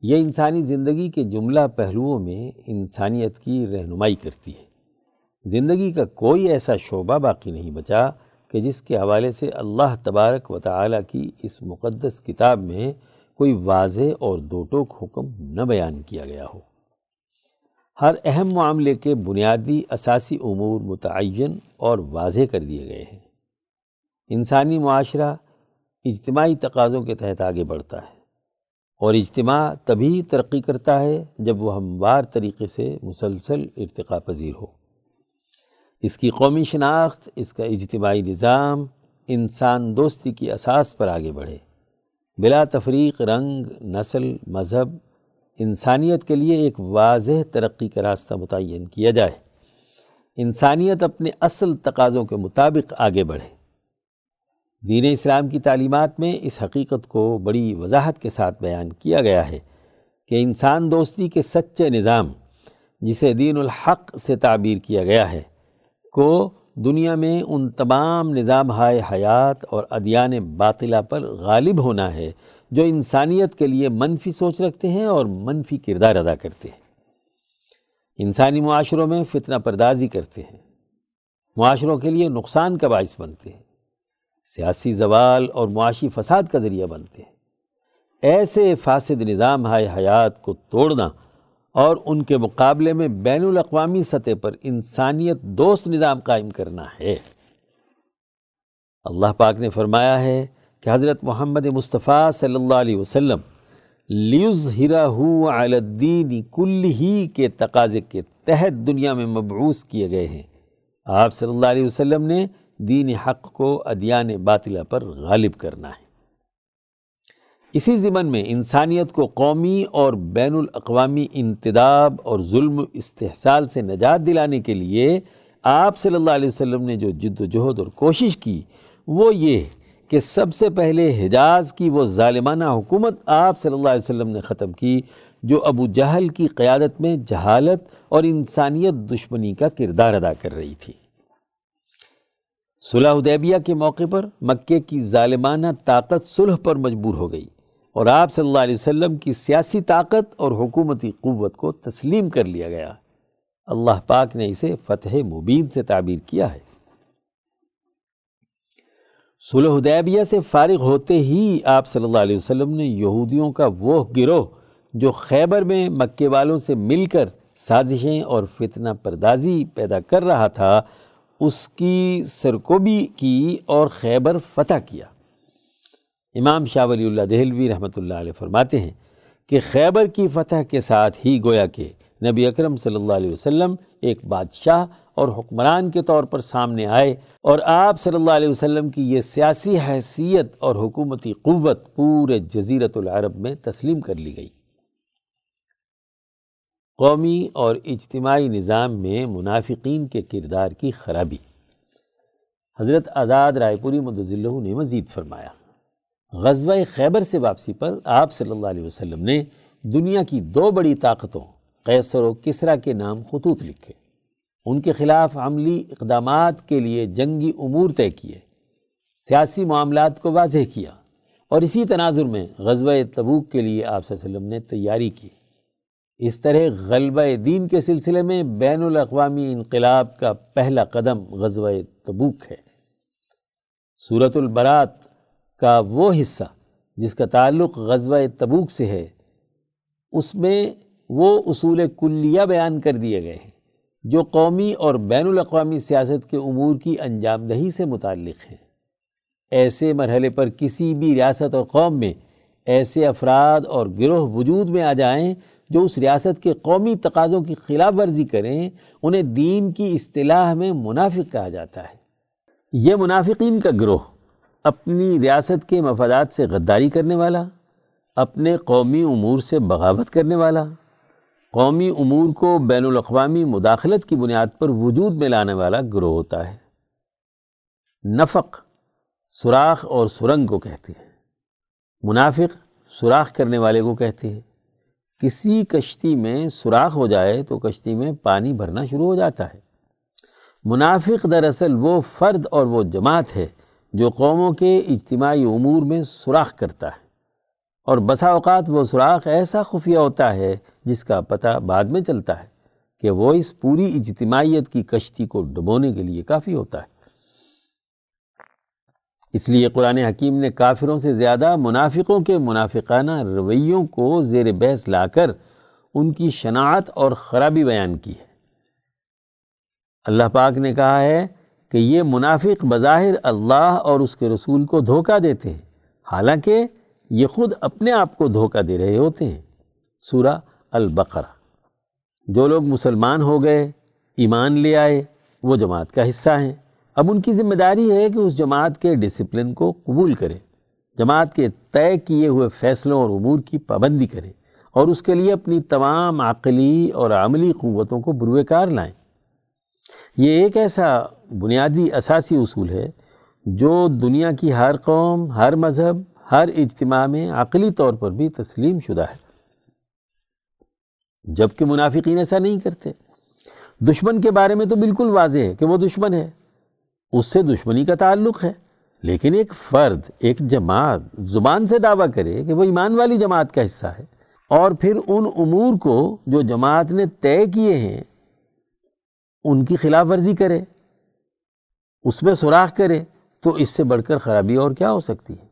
یہ انسانی زندگی کے جملہ پہلوؤں میں انسانیت کی رہنمائی کرتی ہے۔ زندگی کا کوئی ایسا شعبہ باقی نہیں بچا کہ جس کے حوالے سے اللہ تبارک و تعالیٰ کی اس مقدس کتاب میں کوئی واضح اور دو ٹوک حکم نہ بیان کیا گیا ہو۔ ہر اہم معاملے کے بنیادی اساسی امور متعین اور واضح کر دیے گئے ہیں۔ انسانی معاشرہ اجتماعی تقاضوں کے تحت آگے بڑھتا ہے اور اجتماع تبھی ترقی کرتا ہے جب وہ ہموار طریقے سے مسلسل ارتقاء پذیر ہو۔ اس کی قومی شناخت، اس کا اجتماعی نظام انسان دوستی کی اساس پر آگے بڑھے۔ بلا تفریق، رنگ، نسل، مذہب، انسانیت کے لیے ایک واضح ترقی کا راستہ متعین کیا جائے۔ انسانیت اپنے اصل تقاضوں کے مطابق آگے بڑھے۔ دین اسلام کی تعلیمات میں اس حقیقت کو بڑی وضاحت کے ساتھ بیان کیا گیا ہے کہ انسان دوستی کے سچے نظام، جسے دین الحق سے تعبیر کیا گیا ہے، کو دنیا میں ان تمام نظام ہائے حیات اور ادیان باطلہ پر غالب ہونا ہے جو انسانیت کے لیے منفی سوچ رکھتے ہیں اور منفی کردار ادا کرتے ہیں۔ انسانی معاشروں میں فتنہ پردازی کرتے ہیں۔ معاشروں کے لیے نقصان کا باعث بنتے ہیں۔ سیاسی زوال اور معاشی فساد کا ذریعہ بنتے ہیں۔ ایسے فاسد نظام ہائے حیات کو توڑنا اور ان کے مقابلے میں بین الاقوامی سطح پر انسانیت دوست نظام قائم کرنا ہے۔ اللہ پاک نے فرمایا ہے کہ حضرت محمد مصطفیٰ صلی اللہ علیہ وسلم لیوز ہرا الدین کل ہی کے تقاضے کے تحت دنیا میں مبعوث کیے گئے ہیں۔ آپ صلی اللہ علیہ وسلم نے دین حق کو ادیان باطلہ پر غالب کرنا ہے۔ اسی ضمن میں انسانیت کو قومی اور بین الاقوامی انتداب اور ظلم استحصال سے نجات دلانے کے لیے آپ صلی اللہ علیہ وسلم نے جو جد و جہد اور کوشش کی، وہ یہ کہ سب سے پہلے حجاز کی وہ ظالمانہ حکومت آپ صلی اللہ علیہ وسلم نے ختم کی، جو ابو جہل کی قیادت میں جہالت اور انسانیت دشمنی کا کردار ادا کر رہی تھی۔ صلح حدیبیہ کے موقع پر مکے کی ظالمانہ طاقت صلح پر مجبور ہو گئی اور آپ صلی اللہ علیہ وسلم کی سیاسی طاقت اور حکومتی قوت کو تسلیم کر لیا گیا۔ اللہ پاک نے اسے فتح مبین سے تعبیر کیا ہے۔ صلح حدیبیہ سے فارغ ہوتے ہی آپ صلی اللہ علیہ وسلم نے یہودیوں کا وہ گروہ جو خیبر میں مکے والوں سے مل کر سازشیں اور فتنہ پردازی پیدا کر رہا تھا اس کی سرکوبی کی اور خیبر فتح کیا۔ امام شاہ ولی اللہ دہلوی رحمۃ اللہ علیہ فرماتے ہیں کہ خیبر کی فتح کے ساتھ ہی گویا کہ نبی اکرم صلی اللہ علیہ وسلم ایک بادشاہ اور حکمران کے طور پر سامنے آئے اور آپ صلی اللہ علیہ وسلم کی یہ سیاسی حیثیت اور حکومتی قوت پورے جزیرت العرب میں تسلیم کر لی گئی۔ قومی اور اجتماعی نظام میں منافقین کے کردار کی خرابی۔ حضرت آزاد رائے پوری مدضلہ نے مزید فرمایا، غزوہ خیبر سے واپسی پر آپ صلی اللہ علیہ وسلم نے دنیا کی دو بڑی طاقتوں، قیصر و کسرا کے نام خطوط لکھے۔ ان کے خلاف عملی اقدامات کے لیے جنگی امور طے کیے۔ سیاسی معاملات کو واضح کیا۔ اور اسی تناظر میں غزوہ تبوک کے لیے آپ صلی اللہ علیہ وسلم نے تیاری کی۔ اس طرح غلبہ دین کے سلسلے میں بین الاقوامی انقلاب کا پہلا قدم غزوہ تبوک ہے۔ صورت البرات کا وہ حصہ جس کا تعلق غزوہ تبوک سے ہے، اس میں وہ اصول کلیہ بیان کر دیے گئے ہیں، جو قومی اور بین الاقوامی سیاست کے امور کی انجام دہی سے متعلق ہیں۔ ایسے مرحلے پر کسی بھی ریاست اور قوم میں ایسے افراد اور گروہ وجود میں آ جائیں جو اس ریاست کے قومی تقاضوں کی خلاف ورزی کریں، انہیں دین کی اصطلاح میں منافق کہا جاتا ہے۔ یہ منافقین کا گروہ اپنی ریاست کے مفادات سے غداری کرنے والا، اپنے قومی امور سے بغاوت کرنے والا، قومی امور کو بین الاقوامی مداخلت کی بنیاد پر وجود میں لانے والا گروہ ہوتا ہے۔ نفق سوراخ اور سرنگ کو کہتے ہیں۔ منافق سوراخ کرنے والے کو کہتے ہیں۔ کسی کشتی میں سوراخ ہو جائے تو کشتی میں پانی بھرنا شروع ہو جاتا ہے۔ منافق دراصل وہ فرد اور وہ جماعت ہے جو قوموں کے اجتماعی امور میں سوراخ کرتا ہے۔ اور بسا اوقات وہ سوراخ ایسا خفیہ ہوتا ہے جس کا پتہ بعد میں چلتا ہے کہ وہ اس پوری اجتماعیت کی کشتی کو ڈبونے کے لیے کافی ہوتا ہے۔ اس لیے قرآن حکیم نے کافروں سے زیادہ منافقوں کے منافقانہ رویوں کو زیر بحث لا کر ان کی شناعت اور خرابی بیان کی ہے۔ اللہ پاک نے کہا ہے کہ یہ منافق بظاہر اللہ اور اس کے رسول کو دھوکہ دیتے ہیں، حالانکہ یہ خود اپنے آپ کو دھوکہ دے رہے ہوتے ہیں۔ سورہ البقرہ۔ جو لوگ مسلمان ہو گئے، ایمان لے آئے، وہ جماعت کا حصہ ہیں۔ اب ان کی ذمہ داری ہے کہ اس جماعت کے ڈسپلن کو قبول کرے جماعت کے طے کیے ہوئے فیصلوں اور امور کی پابندی کرے اور اس کے لیے اپنی تمام عقلی اور عملی قوتوں کو بروے کار لائیں۔ یہ ایک ایسا بنیادی اساسی اصول ہے جو دنیا کی ہر قوم، ہر مذہب، ہر اجتماع میں عقلی طور پر بھی تسلیم شدہ ہے۔ جبکہ منافقین ایسا نہیں کرتے۔ دشمن کے بارے میں تو بالکل واضح ہے کہ وہ دشمن ہے۔ اس سے دشمنی کا تعلق ہے۔ لیکن ایک فرد، ایک جماعت زبان سے دعویٰ کرے کہ وہ ایمان والی جماعت کا حصہ ہے۔ اور پھر ان امور کو جو جماعت نے طے کیے ہیں، ان کی خلاف ورزی کرے، اس میں سوراخ کرے، تو اس سے بڑھ کر خرابی اور کیا ہو سکتی ہے؟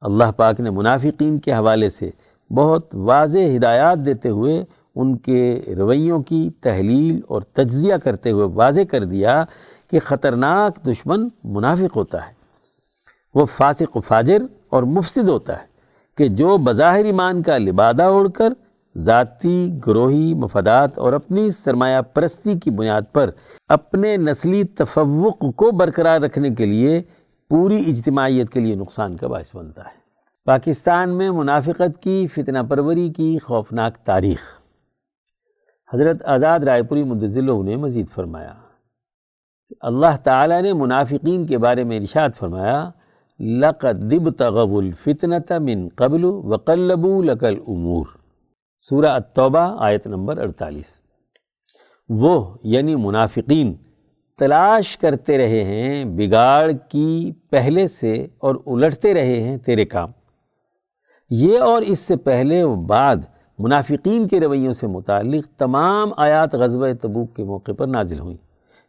اللہ پاک نے منافقین کے حوالے سے بہت واضح ہدایات دیتے ہوئے ان کے رویوں کی تحلیل اور تجزیہ کرتے ہوئے واضح کر دیا کہ خطرناک دشمن منافق ہوتا ہے۔ وہ فاسق و فاجر اور مفسد ہوتا ہے کہ جو بظاہر ایمان کا لبادہ اوڑھ کر ذاتی گروہی، مفادات اور اپنی سرمایہ پرستی کی بنیاد پر اپنے نسلی تفوق کو برقرار رکھنے کے لیے پوری اجتماعیت کے لیے نقصان کا باعث بنتا ہے۔ پاکستان میں منافقت کی فتنہ پروری کی خوفناک تاریخ۔ حضرت آزاد رائے پوری مدضلوں نے مزید فرمایا۔ اللہ تعالیٰ نے منافقین کے بارے میں ارشاد فرمایا، لقد دب الفتنة من قبل وقلبوا لك الامور سورہ التوبہ، آیت نمبر 48 وہ یعنی منافقین تلاش کرتے رہے ہیں، بگاڑ کی پہلے سے اور الٹتے رہے ہیں تیرے کام۔ یہ اور اس سے پہلے و بعد منافقین کے رویوں سے متعلق تمام آیات غزوہ تبوک کے موقع پر نازل ہوئیں۔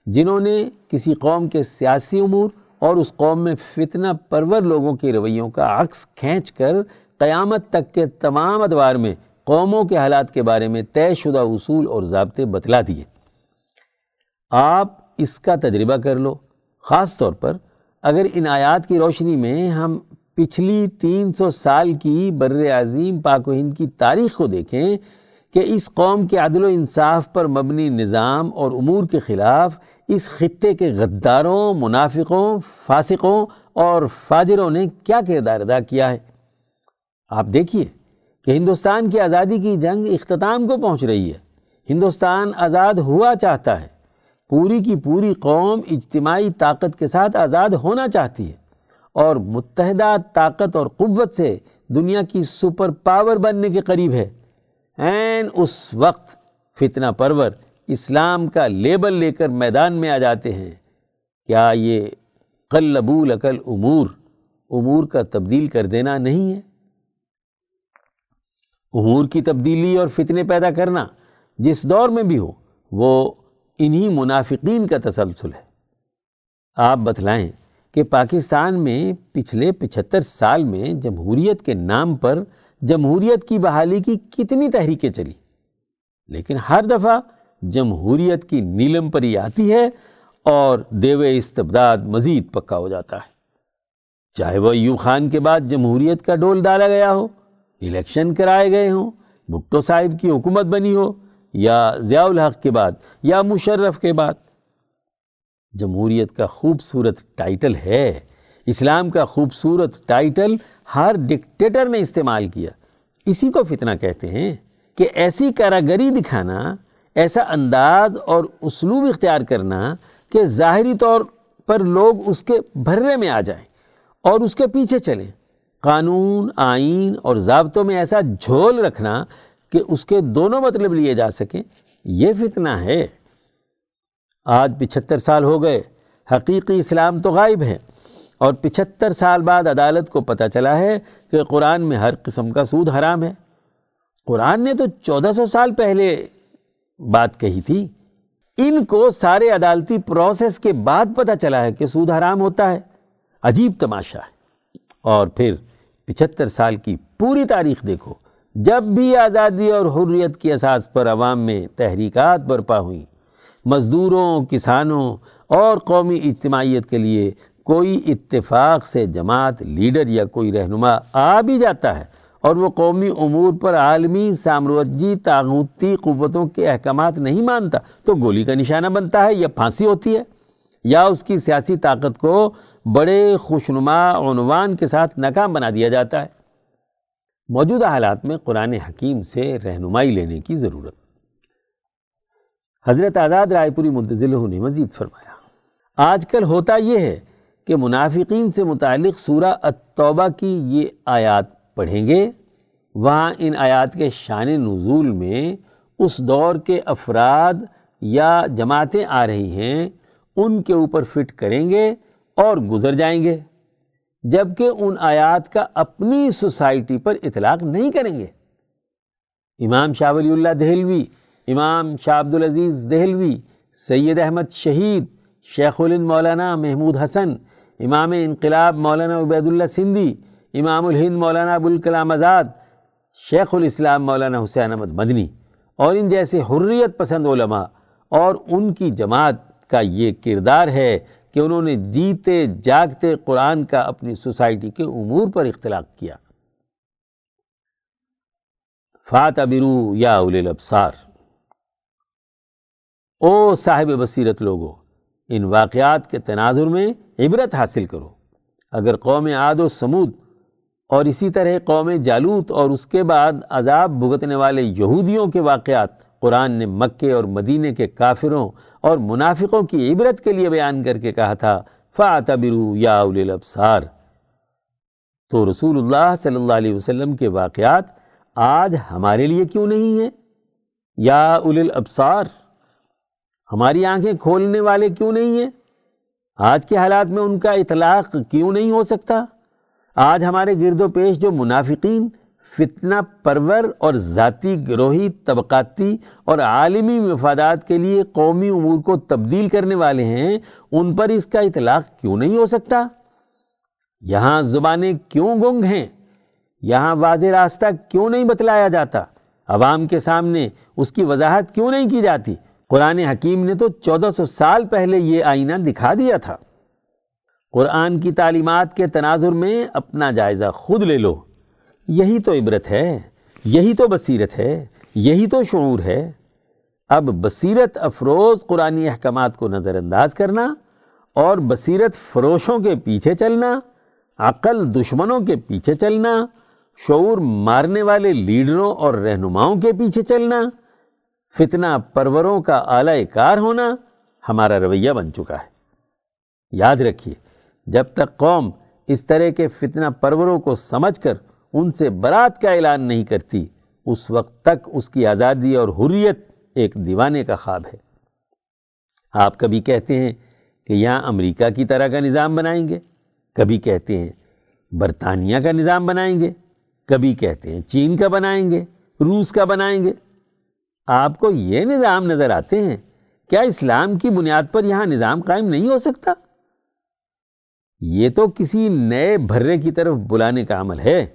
جنہوں نے کسی قوم کے سیاسی امور اور اس قوم میں فتنہ پرور لوگوں کے رویوں کا عکس کھینچ کر قیامت تک کے تمام ادوار میں قوموں کے حالات کے بارے میں طے شدہ اصول اور ضابطے بتلا دیے۔ آپ اس کا تجربہ کر لو۔ خاص طور پر اگر ان آیات کی روشنی میں ہم پچھلی تین سو سال کی بر عظیم پاک و ہند کی تاریخ کو دیکھیں کہ اس قوم کے عدل و انصاف پر مبنی نظام اور امور کے خلاف اس خطے کے غداروں، منافقوں، فاسقوں اور فاجروں نے کیا کردار ادا کیا ہے؟ آپ دیکھیے کہ ہندوستان کی آزادی کی جنگ اختتام کو پہنچ رہی ہے۔ ہندوستان آزاد ہوا چاہتا ہے۔ پوری کی پوری قوم اجتماعی طاقت کے ساتھ آزاد ہونا چاہتی ہے اور متحدہ طاقت اور قوت سے دنیا کی سپر پاور بننے کے قریب ہے۔ این اس وقت فتنہ پرور اسلام کا لیبل لے کر میدان میں آ جاتے ہیں، کیا یہ قلبول عقل امور امور کا تبدیل کر دینا نہیں ہے؟ امور کی تبدیلی اور فتنے پیدا کرنا جس دور میں بھی ہو، وہ انہی منافقین کا تسلسل ہے۔ آپ بتلائیں کہ پاکستان میں پچھلے پچھتر سال میں جمہوریت کے نام پر جمہوریت کی بحالی کی کتنی تحریکیں چلی لیکن ہر دفعہ جمہوریت کی نیلم پری آتی ہے اور دیو استبداد مزید پکا ہو جاتا ہے۔ چاہے وہ یو خان کے بعد جمہوریت کا ڈول ڈالا گیا ہو، الیکشن کرائے گئے ہوں، بھٹو صاحب کی حکومت بنی ہو، یا ضیاء الحق کے بعد، یا مشرف کے بعد۔ جمہوریت کا خوبصورت ٹائٹل ہے۔ اسلام کا خوبصورت ٹائٹل ہر ڈکٹیٹر نے استعمال کیا۔ اسی کو فتنہ کہتے ہیں کہ ایسی کاراگری دکھانا ایسا انداز اور اسلوب اختیار کرنا کہ ظاہری طور پر لوگ اس کے بھرے میں آ جائیں اور اس کے پیچھے چلیں۔ قانون، آئین اور ضابطوں میں ایسا جھول رکھنا کہ اس کے دونوں مطلب لیے جا سکیں، یہ فتنہ ہے۔ آج پچھتر سال ہو گئے، حقیقی اسلام تو غائب ہے اور پچھتر سال بعد عدالت کو پتہ چلا ہے کہ قرآن میں ہر قسم کا سود حرام ہے۔ قرآن نے تو چودہ سو سال پہلے بات کہی تھی، ان کو سارے عدالتی پروسیس کے بعد پتہ چلا ہے کہ سود حرام ہوتا ہے۔ عجیب تماشا ہے۔ اور پھر پچھتر سال کی پوری تاریخ دیکھو، جب بھی آزادی اور حریت کی اساس پر عوام میں تحریکات برپا ہوئیں، مزدوروں، کسانوں اور قومی اجتماعیت کے لیے کوئی اتفاق سے جماعت، لیڈر یا کوئی رہنما آ بھی جاتا ہے۔ اور وہ قومی امور پر عالمی سامروجی تاغوتی قوتوں کے احکامات نہیں مانتا تو گولی کا نشانہ بنتا ہے، یا پھانسی ہوتی ہے، یا اس کی سیاسی طاقت کو بڑے خوشنما عنوان کے ساتھ ناکام بنا دیا جاتا ہے۔ موجودہ حالات میں قرآن حکیم سے رہنمائی لینے کی ضرورت۔ حضرت آزاد رائے پوری مدضل نے مزید فرمایا۔ آج کل ہوتا یہ ہے کہ منافقین سے متعلق سورہ التوبہ کی یہ آیات پڑھیں گے، وہاں ان آیات کے شان نزول میں اس دور کے افراد یا جماعتیں آ رہی ہیں، ان کے اوپر فٹ کریں گے اور گزر جائیں گے، جبکہ ان آیات کا اپنی سوسائٹی پر اطلاق نہیں کریں گے۔ امام شاہ ولی اللہ دہلوی، امام شاہ عبد العزیز دہلوی، سید احمد شہید، شیخ الند مولانا محمود حسن، امام انقلاب مولانا عبید اللہ سندھی امام الہند مولانا ابوالکلام آزاد، شیخ الاسلام مولانا حسین احمد مدنی اور ان جیسے حریت پسند علماء اور ان کی جماعت کا یہ کردار ہے کہ انہوں نے جیتے جاگتے قرآن کا اپنی سوسائٹی کے امور پر اختلاق کیا۔ فات برو یا الابصار۔ او صاحب بصیرت لوگو، ان واقعات کے تناظر میں عبرت حاصل کرو۔ اگر قوم عاد و سمود اور اسی طرح قوم جالوت اور اس کے بعد عذاب بھگتنے والے یہودیوں کے واقعات قرآن نے مکے اور مدینے کے کافروں اور منافقوں کی عبرت کے لیے بیان کر کے کہا تھا فاتبرو یا الابصار تو رسول اللہ صلی اللہ علیہ وسلم کے واقعات آج ہمارے لیے کیوں نہیں ہیں؟ یا اول الابصار ہماری آنکھیں کھولنے والے کیوں نہیں ہیں؟ آج کے حالات میں ان کا اطلاق کیوں نہیں ہو سکتا؟ آج ہمارے گرد و پیش جو منافقین، فتنہ پرور اور ذاتی گروہی، طبقاتی اور عالمی مفادات کے لیے قومی امور کو تبدیل کرنے والے ہیں، ان پر اس کا اطلاق کیوں نہیں ہو سکتا؟ یہاں زبانیں کیوں گنگ ہیں؟ یہاں واضح راستہ کیوں نہیں بتلایا جاتا؟ عوام کے سامنے اس کی وضاحت کیوں نہیں کی جاتی؟ قرآن حکیم نے تو چودہ سو سال پہلے یہ آئینہ دکھا دیا تھا۔ قرآن کی تعلیمات کے تناظر میں اپنا جائزہ خود لے لو۔ یہی تو عبرت ہے، یہی تو بصیرت ہے، یہی تو شعور ہے۔ اب بصیرت افروز قرآنی احکامات کو نظر انداز کرنا اور بصیرت فروشوں کے پیچھے چلنا، عقل دشمنوں کے پیچھے چلنا، شعور مارنے والے لیڈروں اور رہنماؤں کے پیچھے چلنا، فتنہ پروروں کا اعلی کار ہونا ہمارا رویہ بن چکا ہے۔ یاد رکھیے جب تک قوم اس طرح کے فتنہ پروروں کو سمجھ کر ان سے برات کا اعلان نہیں کرتی، اس وقت تک اس کی آزادی اور حریت ایک دیوانے کا خواب ہے۔ آپ کبھی کہتے ہیں کہ یہاں امریکہ کی طرح کا نظام بنائیں گے، کبھی کہتے ہیں برطانیہ کا نظام بنائیں گے، کبھی کہتے ہیں چین کا بنائیں گے، روس کا بنائیں گے۔ آپ کو یہ نظام نظر آتے ہیں، کیا اسلام کی بنیاد پر یہاں نظام قائم نہیں ہو سکتا؟ یہ تو کسی نئے بھرے کی طرف بلانے کا عمل ہے۔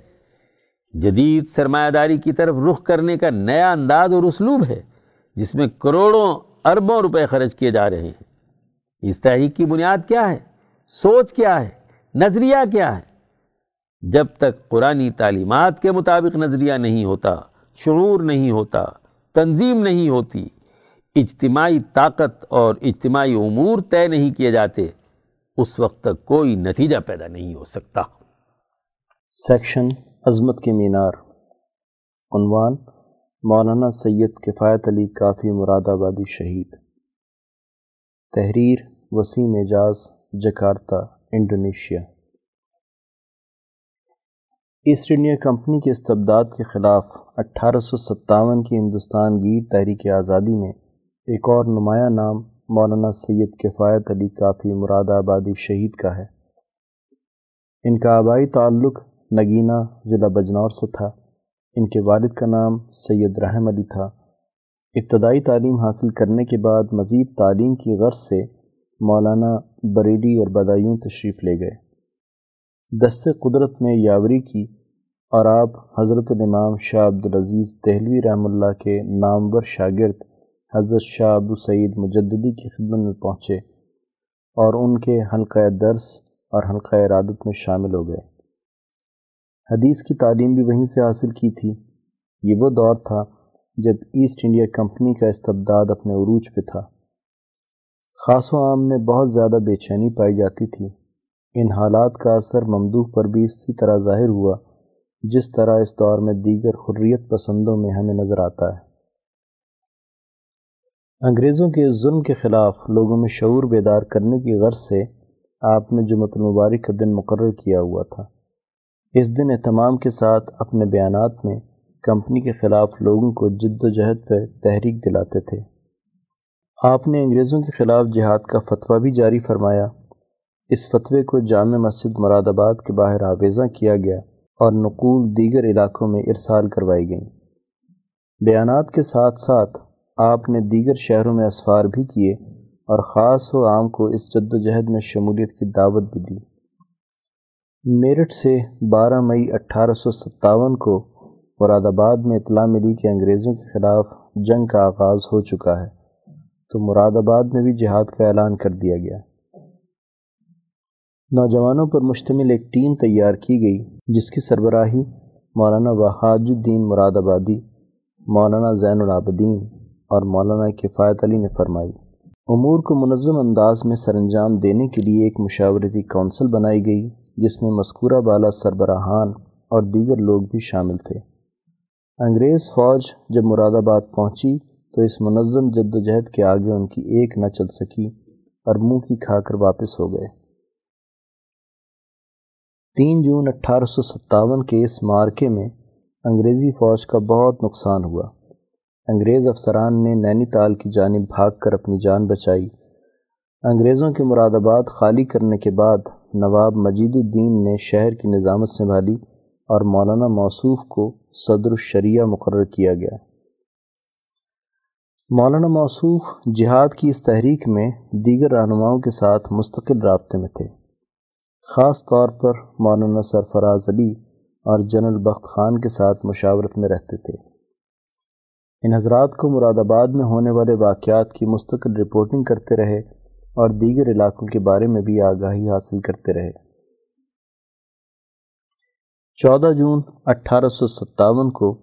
جدید سرمایہ داری کی طرف رخ کرنے کا نیا انداز اور اسلوب ہے، جس میں کروڑوں اربوں روپے خرچ کیے جا رہے ہیں۔ اس تحریک کی بنیاد کیا ہے؟ سوچ کیا ہے؟ نظریہ کیا ہے؟ جب تک قرآنی تعلیمات کے مطابق نظریہ نہیں ہوتا، شعور نہیں ہوتا، تنظیم نہیں ہوتی، اجتماعی طاقت اور اجتماعی امور طے نہیں کیے جاتے اس وقت تک کوئی نتیجہ پیدا نہیں ہو سکتا۔ سیکشن عظمت کے مینار عنوان مولانا سید کفایت علی کافی مراد آبادی شہید تحریر Waseem Ejaz Jakarta Indonesia East India Company کے استبداد کے خلاف اٹھارہ سو ستاون کی ہندوستان گیر تحریک آزادی میں ایک اور نمایاں نام مولانا سید کفایت علی کافی مراد آبادی شہید کا ہے۔ ان کا آبائی تعلق نگینہ ضلع بجنور سے تھا۔ ان کے والد کا نام سید رحم علی تھا۔ ابتدائی تعلیم حاصل کرنے کے بعد مزید تعلیم کی غرض سے مولانا بریلی اور بدایوں تشریف لے گئے۔ دست قدرت میں یاوری کی اور آپ حضرت الامام شاہ عبدالعزیز دہلوی رحم اللہ کے نامور شاگرد حضرت شاہ ابو سعید مجددی کی خدمت میں پہنچے اور ان کے حلقہ درس اور حلقہ ارادت میں شامل ہو گئے۔ حدیث کی تعلیم بھی وہیں سے حاصل کی تھی۔ یہ وہ دور تھا جب ایسٹ انڈیا کمپنی کا استبداد اپنے عروج پہ تھا۔ خاص و عام میں بہت زیادہ بے چینی پائی جاتی تھی۔ ان حالات کا اثر ممدوح پر بھی اسی طرح ظاہر ہوا جس طرح اس دور میں دیگر حریت پسندوں میں ہمیں نظر آتا ہے۔ انگریزوں کے ظلم کے خلاف لوگوں میں شعور بیدار کرنے کی غرض سے آپ نے جمعۃ المبارک کا دن مقرر کیا ہوا تھا۔ اس دن اہتمام کے ساتھ اپنے بیانات میں کمپنی کے خلاف لوگوں کو جد و جہد پہ تحریک دلاتے تھے۔ آپ نے انگریزوں کے خلاف جہاد کا فتویٰ بھی جاری فرمایا۔ اس فتوے کو جامع مسجد مراد آباد کے باہر آویزاں کیا گیا اور نقول دیگر علاقوں میں ارسال کروائی گئیں۔ بیانات کے ساتھ ساتھ آپ نے دیگر شہروں میں اسفار بھی کیے اور خاص و عام کو اس جد و جہد میں شمولیت کی دعوت بھی دی۔ میرٹھ سے بارہ مئی اٹھارہ سو ستاون کو مراد آباد میں اطلاع ملی کہ انگریزوں کے خلاف جنگ کا آغاز ہو چکا ہے، تو مراد آباد میں بھی جہاد کا اعلان کر دیا گیا۔ نوجوانوں پر مشتمل ایک ٹیم تیار کی گئی، جس کی سربراہی مولانا وحاج الدین مراد آبادی، مولانا زین العابدین۔ اور مولانا کفایت علی نے فرمائی، امور کو منظم انداز میں سر انجام دینے کے لیے ایک مشاورتی کونسل بنائی گئی، جس میں مذکورہ بالا سربراہان اور دیگر لوگ بھی شامل تھے۔ انگریز فوج جب مراد آباد پہنچی، تو اس منظم جد و جہد کے آگے ان کی ایک نہ چل سکی اور منہ کی کھا کر واپس ہو گئے۔ تین جون اٹھارہ سو ستاون کے اس مارکے میں انگریزی فوج کا بہت نقصان ہوا۔ انگریز افسران نے نینی تال کی جانب بھاگ کر اپنی جان بچائی۔ انگریزوں کے مراد آباد خالی کرنے کے بعد نواب مجید الدین نے شہر کی نظامت سنبھالی اور مولانا موصوف کو صدر الشریعہ مقرر کیا گیا۔ مولانا موصوف جہاد کی اس تحریک میں دیگر رہنماؤں کے ساتھ مستقل رابطے میں تھے۔ خاص طور پر مولانا سرفراز علی اور جنرل بخت خان کے ساتھ مشاورت میں رہتے تھے۔ ان حضرات کو مراد آباد میں ہونے والے واقعات کی مستقل رپورٹنگ کرتے رہے اور دیگر علاقوں کے بارے میں بھی آگاہی حاصل کرتے رہے۔ چودہ جون اٹھارہ سو ستاون کو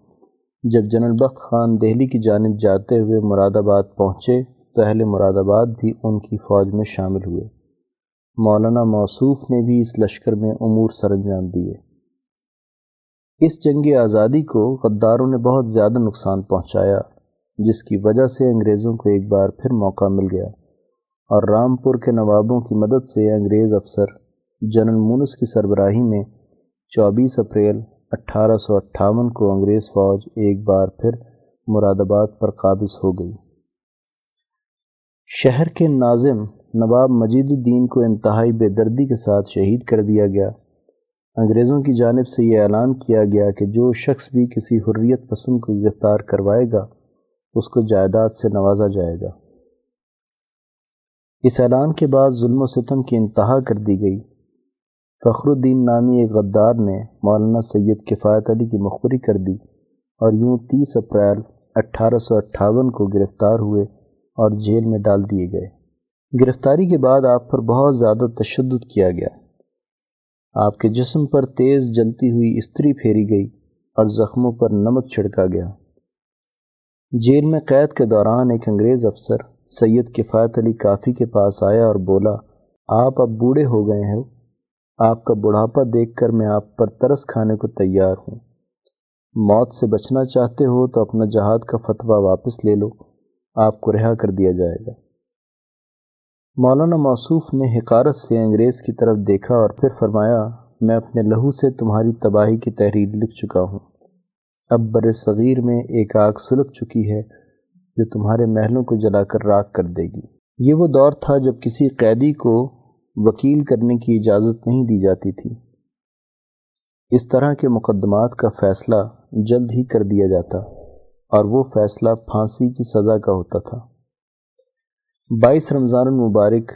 جب جنرل بخت خان دہلی کی جانب جاتے ہوئے مراد آباد پہنچے تو اہل مراد آباد بھی ان کی فوج میں شامل ہوئے۔ مولانا موصوف نے بھی اس لشکر میں امور سر انجام دیے۔ اس جنگ آزادی کو غداروں نے بہت زیادہ نقصان پہنچایا، جس کی وجہ سے انگریزوں کو ایک بار پھر موقع مل گیا۔ اور رامپور کے نوابوں کی مدد سے انگریز افسر جنرل مونس کی سربراہی میں چوبیس اپریل اٹھارہ سو اٹھاون کو انگریز فوج ایک بار پھر مراد آباد پر قابض ہو گئی۔ شہر کے ناظم نواب مجید الدین کو انتہائی بے دردی کے ساتھ شہید کر دیا گیا۔ انگریزوں کی جانب سے یہ اعلان کیا گیا کہ جو شخص بھی کسی حریت پسند کو گرفتار کروائے گا، اس کو جائیداد سے نوازا جائے گا۔ اس اعلان کے بعد ظلم و ستم کی انتہا کر دی گئی۔ فخر الدین نامی ایک غدار نے مولانا سید کفایت علی کی مخبری کر دی اور یوں تیس اپریل اٹھارہ سو اٹھاون کو گرفتار ہوئے اور جیل میں ڈال دیے گئے۔ گرفتاری کے بعد آپ پر بہت زیادہ تشدد کیا گیا۔ آپ کے جسم پر تیز جلتی ہوئی استری پھیری گئی اور زخموں پر نمک چھڑکا گیا۔ جیل میں قید کے دوران ایک انگریز افسر سید کفایت علی کافی کے پاس آیا اور بولا، آپ اب بوڑھے ہو گئے ہیں آپ کا بڑھاپا دیکھ کر میں آپ پر ترس کھانے کو تیار ہوں۔ موت سے بچنا چاہتے ہو تو اپنا جہاد کا فتویٰ واپس لے لو۔ آپ کو رہا کر دیا جائے گا۔ مولانا موصوف نے حکارت سے انگریز کی طرف دیکھا اور پھر فرمایا، میں اپنے لہو سے تمہاری تباہی کی تحریر لکھ چکا ہوں۔ اب بر صغیر میں ایک آگ سلگ چکی ہے جو تمہارے محلوں کو جلا کر راک کر دے گی۔ یہ وہ دور تھا جب کسی قیدی کو وکیل کرنے کی اجازت نہیں دی جاتی تھی۔ اس طرح کے مقدمات کا فیصلہ جلد ہی کر دیا جاتا اور وہ فیصلہ پھانسی کی سزا کا ہوتا تھا۔ بائیس رمضان المبارک،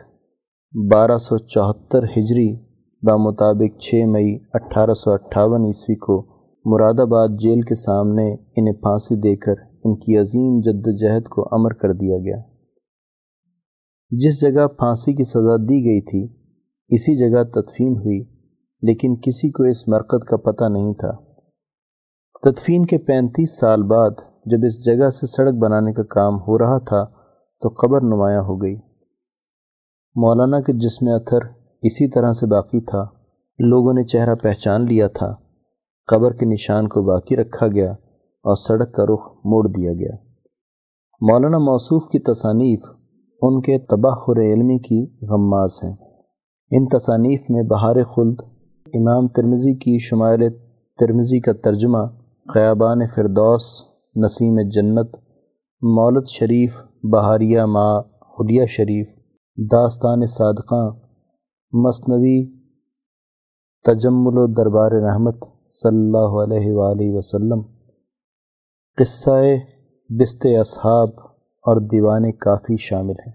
بارہ سو چوہتر ہجری، بمطابق چھ مئی اٹھارہ سو اٹھاون عیسوی کو مراد آباد جیل کے سامنے انہیں پھانسی دے کر ان کی عظیم جد و جہد کو امر کر دیا گیا۔ جس جگہ پھانسی کی سزا دی گئی تھی، اسی جگہ تدفین ہوئی، لیکن کسی کو اس مرکت کا پتہ نہیں تھا۔ تدفین کے پینتیس سال بعد، جب اس جگہ سے سڑک بنانے کا کام ہو رہا تھا تو قبر نمایاں ہو گئی۔ مولانا کے جسم اتھر اسی طرح سے باقی تھا۔ لوگوں نے چہرہ پہچان لیا تھا۔ قبر کے نشان کو باقی رکھا گیا اور سڑک کا رخ موڑ دیا گیا۔ مولانا موصوف کی تصانیف ان کے تباہر علمی کی غماز ہیں۔ ان تصانیف میں بہار خلد، امام ترمزی کی شمائل ترمزی کا ترجمہ خیابان فردوس، نسیم جنت مولت شریف بہاریہ ما حلیہ شریف، داستان صادقاں مصنوی تجمل و دربار رحمت صلی اللہ علیہ وآلہ وسلم، قصہ بست اصحاب اور دیوان کافی شامل ہیں۔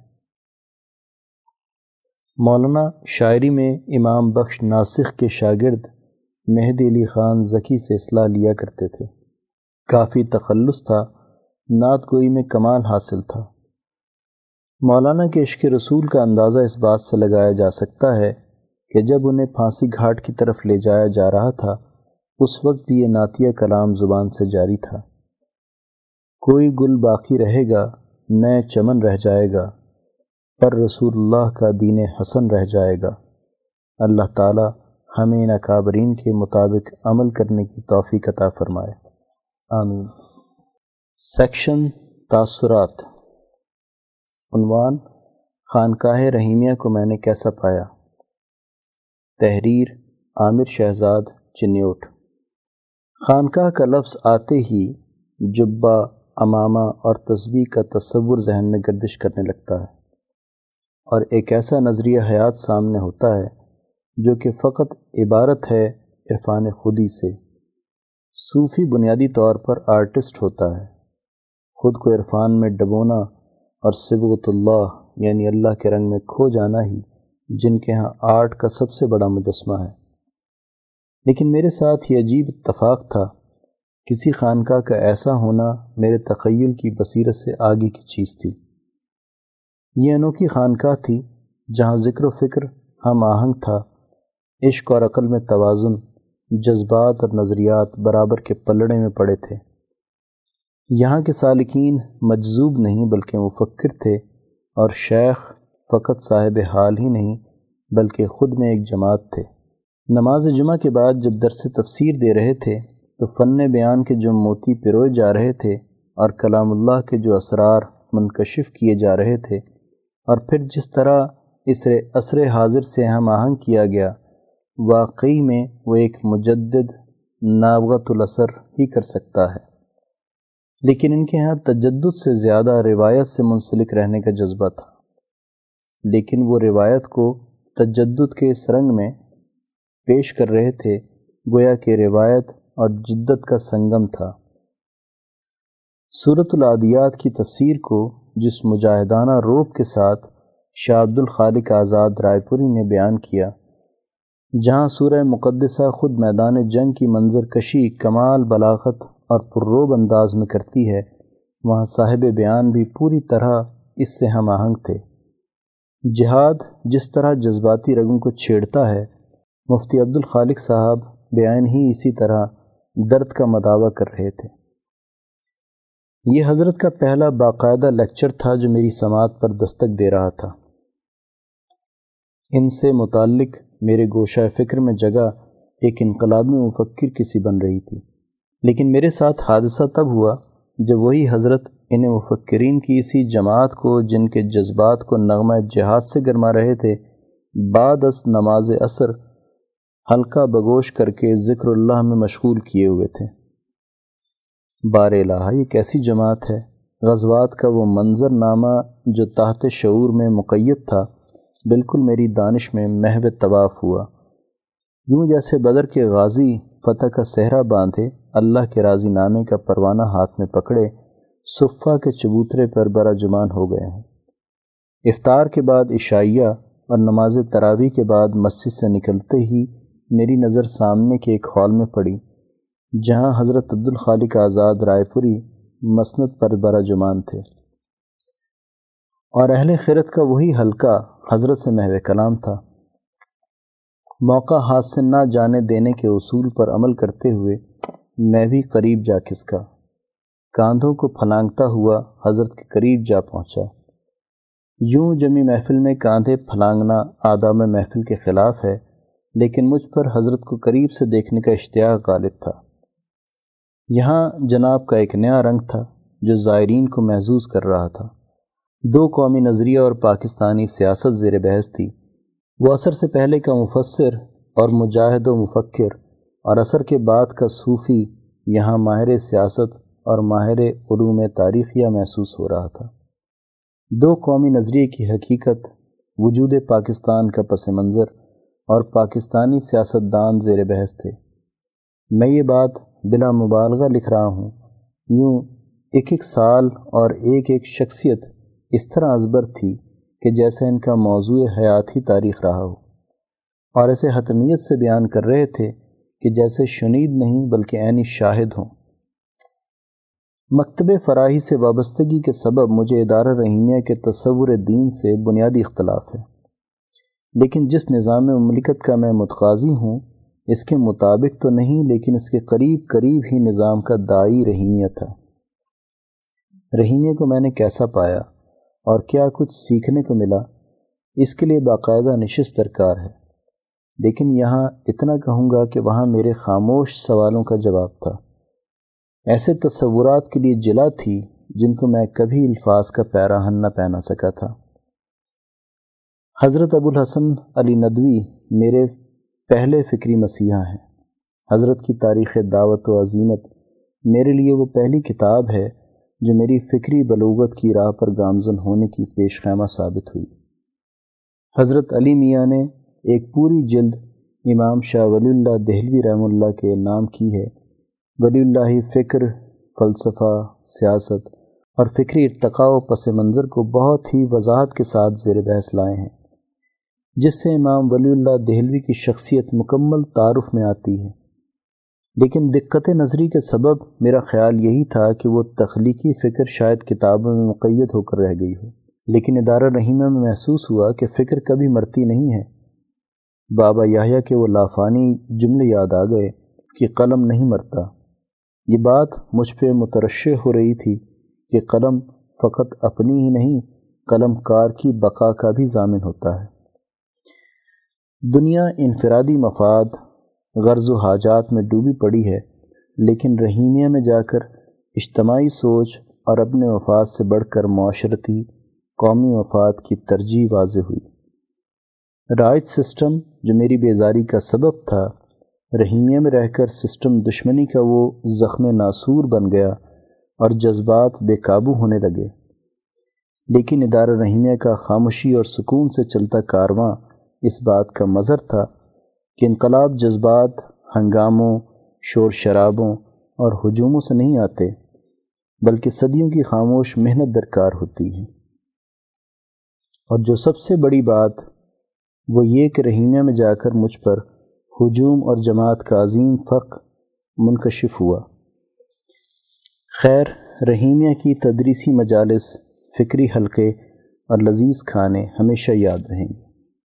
مولانا شاعری میں امام بخش ناسخ کے شاگرد مہدی علی خان ذکی سے اصلاح لیا کرتے تھے۔ کافی تخلص تھا، نعت گوئی میں کمال حاصل تھا۔ مولانا کے عشق رسول کا اندازہ اس بات سے لگایا جا سکتا ہے کہ جب انہیں پھانسی گھاٹ کی طرف لے جایا جا رہا تھا، اس وقت بھی یہ نعتیہ کلام زبان سے جاری تھا۔ کوئی گل باقی رہے گا، نئے چمن رہ جائے گا، پر رسول اللہ کا دین حسن رہ جائے گا۔ اللہ تعالی ہمیں ان اکابرین کے مطابق عمل کرنے کی توفیق عطا فرمائے۔ آمین۔ سیکشن تاثرات۔ عنوان خانقاہ رحیمیہ کو میں نے کیسا پایا؟ تحریر عامر شہزاد چنیوٹ۔ خانقاہ کا لفظ آتے ہی جبہ، امامہ اور تسبیح کا تصور ذہن میں گردش کرنے لگتا ہے۔ اور ایک ایسا نظریہ حیات سامنے ہوتا ہے جو کہ فقط عبارت ہے عرفان خودی سے۔ صوفی بنیادی طور پر آرٹسٹ ہوتا ہے۔ خود کو عرفان میں ڈبونا اور سبغت اللہ یعنی اللہ کے رنگ میں کھو جانا ہی جن کے ہاں آرٹ کا سب سے بڑا مجسمہ ہے۔ لیکن میرے ساتھ یہ عجیب اتفاق تھا، کسی خانقاہ کا ایسا ہونا میرے تخیل کی بصیرت سے آگے کی چیز تھی۔ یہ انوکھی خانقاہ تھی جہاں ذکر و فکر، ہم آہنگ تھا، عشق اور عقل میں توازن، جذبات اور نظریات برابر کے پلڑے میں پڑے تھے۔ یہاں کے سالکین مجذوب نہیں بلکہ مفکر تھے اور شیخ فقط صاحب حال ہی نہیں بلکہ خود میں ایک جماعت تھے۔ نماز جمعہ کے بعد جب درس تفسیر دے رہے تھے تو فن بیان کے جو موتی پروئے جا رہے تھے اور کلام اللہ کے جو اسرار منکشف کیے جا رہے تھے اور پھر جس طرح اس عصر حاضر سے ہم آہنگ کیا گیا، واقعی میں وہ ایک مجدد نابغت الاثر ہی کر سکتا ہے۔ لیکن ان کے ہاں تجدد سے زیادہ روایت سے منسلک رہنے کا جذبہ تھا۔ لیکن وہ روایت کو تجدد کے اس رنگ میں پیش کر رہے تھے، گویا کہ روایت اور جدت کا سنگم تھا۔ صورت العادیات کی تفسیر کو جس مجاہدانہ روب کے ساتھ شاہ عبد الخالق آزاد رائے پوری نے بیان کیا، جہاں سورہ مقدسہ خود میدان جنگ کی منظر کشی کمال بلاغت اور پرروب انداز میں کرتی ہے، وہاں صاحب بیان بھی پوری طرح اس سے ہم آہنگ تھے۔ جہاد جس طرح جذباتی رگوں کو چھیڑتا ہے، مفتی عبد الخالق صاحب بیان ہی اسی طرح درد کا مداوع کر رہے تھے۔ یہ حضرت کا پہلا باقاعدہ لیکچر تھا جو میری سماعت پر دستک دے رہا تھا۔ ان سے متعلق میرے گوشہ فکر میں جگہ ایک انقلابی مفکر کسی بن رہی تھی۔ لیکن میرے ساتھ حادثہ تب ہوا جب وہی حضرت ان مفکرین کی اسی جماعت کو جن کے جذبات کو نغمہ جہاد سے گرما رہے تھے، بعد از نماز اثر ہلکا بگوش کر کے ذکر اللہ میں مشغول کیے ہوئے تھے۔ بار الہ یہ کیسی جماعت ہے، غزوات کا وہ منظر نامہ جو تحت شعور میں مقید تھا، بالکل میری دانش میں محو طواف ہوا۔ یوں جیسے بدر کے غازی فتح کا صحرا باندھے اللہ کے راضی نامے کا پروانہ ہاتھ میں پکڑے، صفہ کے چبوترے پر برا جمان ہو گئے ہیں۔ افطار کے بعد عشائیہ اور نماز تراوی کے بعد مسجد سے نکلتے ہی میری نظر سامنے کے ایک ہال میں پڑی، جہاں حضرت عبد الخالق آزاد رائے پوری مسنت پر برا جمان تھے۔ اور اہل خیرت کا وہی حلقہ حضرت سے محو کلام تھا۔ موقع ہاتھ سے نہ جانے دینے کے اصول پر عمل کرتے ہوئے میں بھی قریب جا کھسکا کاندھوں کو پھلانگتا ہوا حضرت کے قریب جا پہنچا۔ یوں جمی محفل میں کاندھے پھلانگنا آداب محفل کے خلاف ہے، لیکن مجھ پر حضرت کو قریب سے دیکھنے کا اشتیاق غالب تھا۔ یہاں جناب کا ایک نیا رنگ تھا جو زائرین کو محظوظ کر رہا تھا۔ دو قومی نظریہ اور پاکستانی سیاست زیر بحث تھی۔ وہ اثر سے پہلے کا مفسر اور مجاہد و مفکر اور اثر کے بعد کا صوفی یہاں ماہر سیاست اور ماہر علوم تاریخیہ محسوس ہو رہا تھا۔ دو قومی نظریے کی حقیقت، وجود پاکستان کا پس منظر اور پاکستانی سیاستدان زیر بحث تھے۔ میں یہ بات بلا مبالغہ لکھ رہا ہوں، یوں ایک ایک سال اور ایک ایک شخصیت اس طرح ازبر تھی کہ جیسے ان کا موضوع حیات ہی تاریخ رہا ہو۔ اور ایسے حتمیت سے بیان کر رہے تھے کہ جیسے شنید نہیں بلکہ عینی شاہد ہوں۔ مکتب فراہی سے وابستگی کے سبب مجھے ادارہ رحیمیہ کے تصور دین سے بنیادی اختلاف ہے۔ لیکن جس نظام مملکت کا میں متقاضی ہوں، اس کے مطابق تو نہیں، لیکن اس کے قریب قریب ہی نظام کا دائی رحیمیہ تھا رحیمیہ کو میں نے کیسا پایا؟ اور کیا کچھ سیکھنے کو ملا؟ اس کے لیے باقاعدہ نشست درکار ہے۔ لیکن یہاں اتنا کہوں گا کہ وہاں میرے خاموش سوالوں کا جواب تھا۔ ایسے تصورات کے لیے جلا تھی جن کو میں کبھی الفاظ کا پیراہن نہ پہنا سکا تھا۔ حضرت ابو الحسن علی ندوی میرے پہلے فکری مسیحا ہیں۔ حضرت کی تاریخ دعوت و عظیمت میرے لیے وہ پہلی کتاب ہے جو میری فکری بلوغت کی راہ پر گامزن ہونے کی پیش خیمہ ثابت ہوئی۔ حضرت علی میاں نے ایک پوری جلد امام شاہ ولی اللہ دہلوی رحم اللہ کے نام کی ہے۔ ولی اللہ فکر، فلسفہ، سیاست اور فکری ارتقاء و پس منظر کو بہت ہی وضاحت کے ساتھ زیر بحث لائے ہیں، جس سے امام ولی اللہ دہلوی کی شخصیت مکمل تعارف میں آتی ہے۔ لیکن دقت نظری کے سبب میرا خیال یہی تھا کہ وہ تخلیقی فکر شاید کتابوں میں مقید ہو کر رہ گئی ہو، لیکن ادارہ رحیمہ میں محسوس ہوا کہ فکر کبھی مرتی نہیں ہے۔ بابا یاہیا کے وہ لافانی جملے یاد آ گئے کہ قلم نہیں مرتا۔ یہ بات مجھ پہ مترشع ہو رہی تھی کہ قلم فقط اپنی ہی نہیں، قلم کار کی بقا کا بھی ضامن ہوتا ہے۔ دنیا انفرادی مفاد غرض و حاجات میں ڈوبی پڑی ہے، لیکن رحیمیہ میں جا کر اجتماعی سوچ اور اپنے مفاد سے بڑھ کر معاشرتی قومی مفاد کی ترجیح واضح ہوئی۔ رائج سسٹم جو میری بیزاری کا سبب تھا، رحیمیہ میں رہ کر سسٹم دشمنی کا وہ زخم ناصور بن گیا اور جذبات بے قابو ہونے لگے۔ لیکن ادارہ رحیمیہ کا خاموشی اور سکون سے چلتا کارواں اس بات کا مظہر تھا کہ انقلاب جذبات، ہنگاموں، شور شرابوں اور ہجوموں سے نہیں آتے، بلکہ صدیوں کی خاموش محنت درکار ہوتی ہے۔ اور جو سب سے بڑی بات وہ یہ کہ رحیمیہ میں جا کر مجھ پر ہجوم اور جماعت کا عظیم فرق منکشف ہوا۔ خیر، رحیمیہ کی تدریسی مجالس، فکری حلقے اور لذیذ کھانے ہمیشہ یاد رہیں گے۔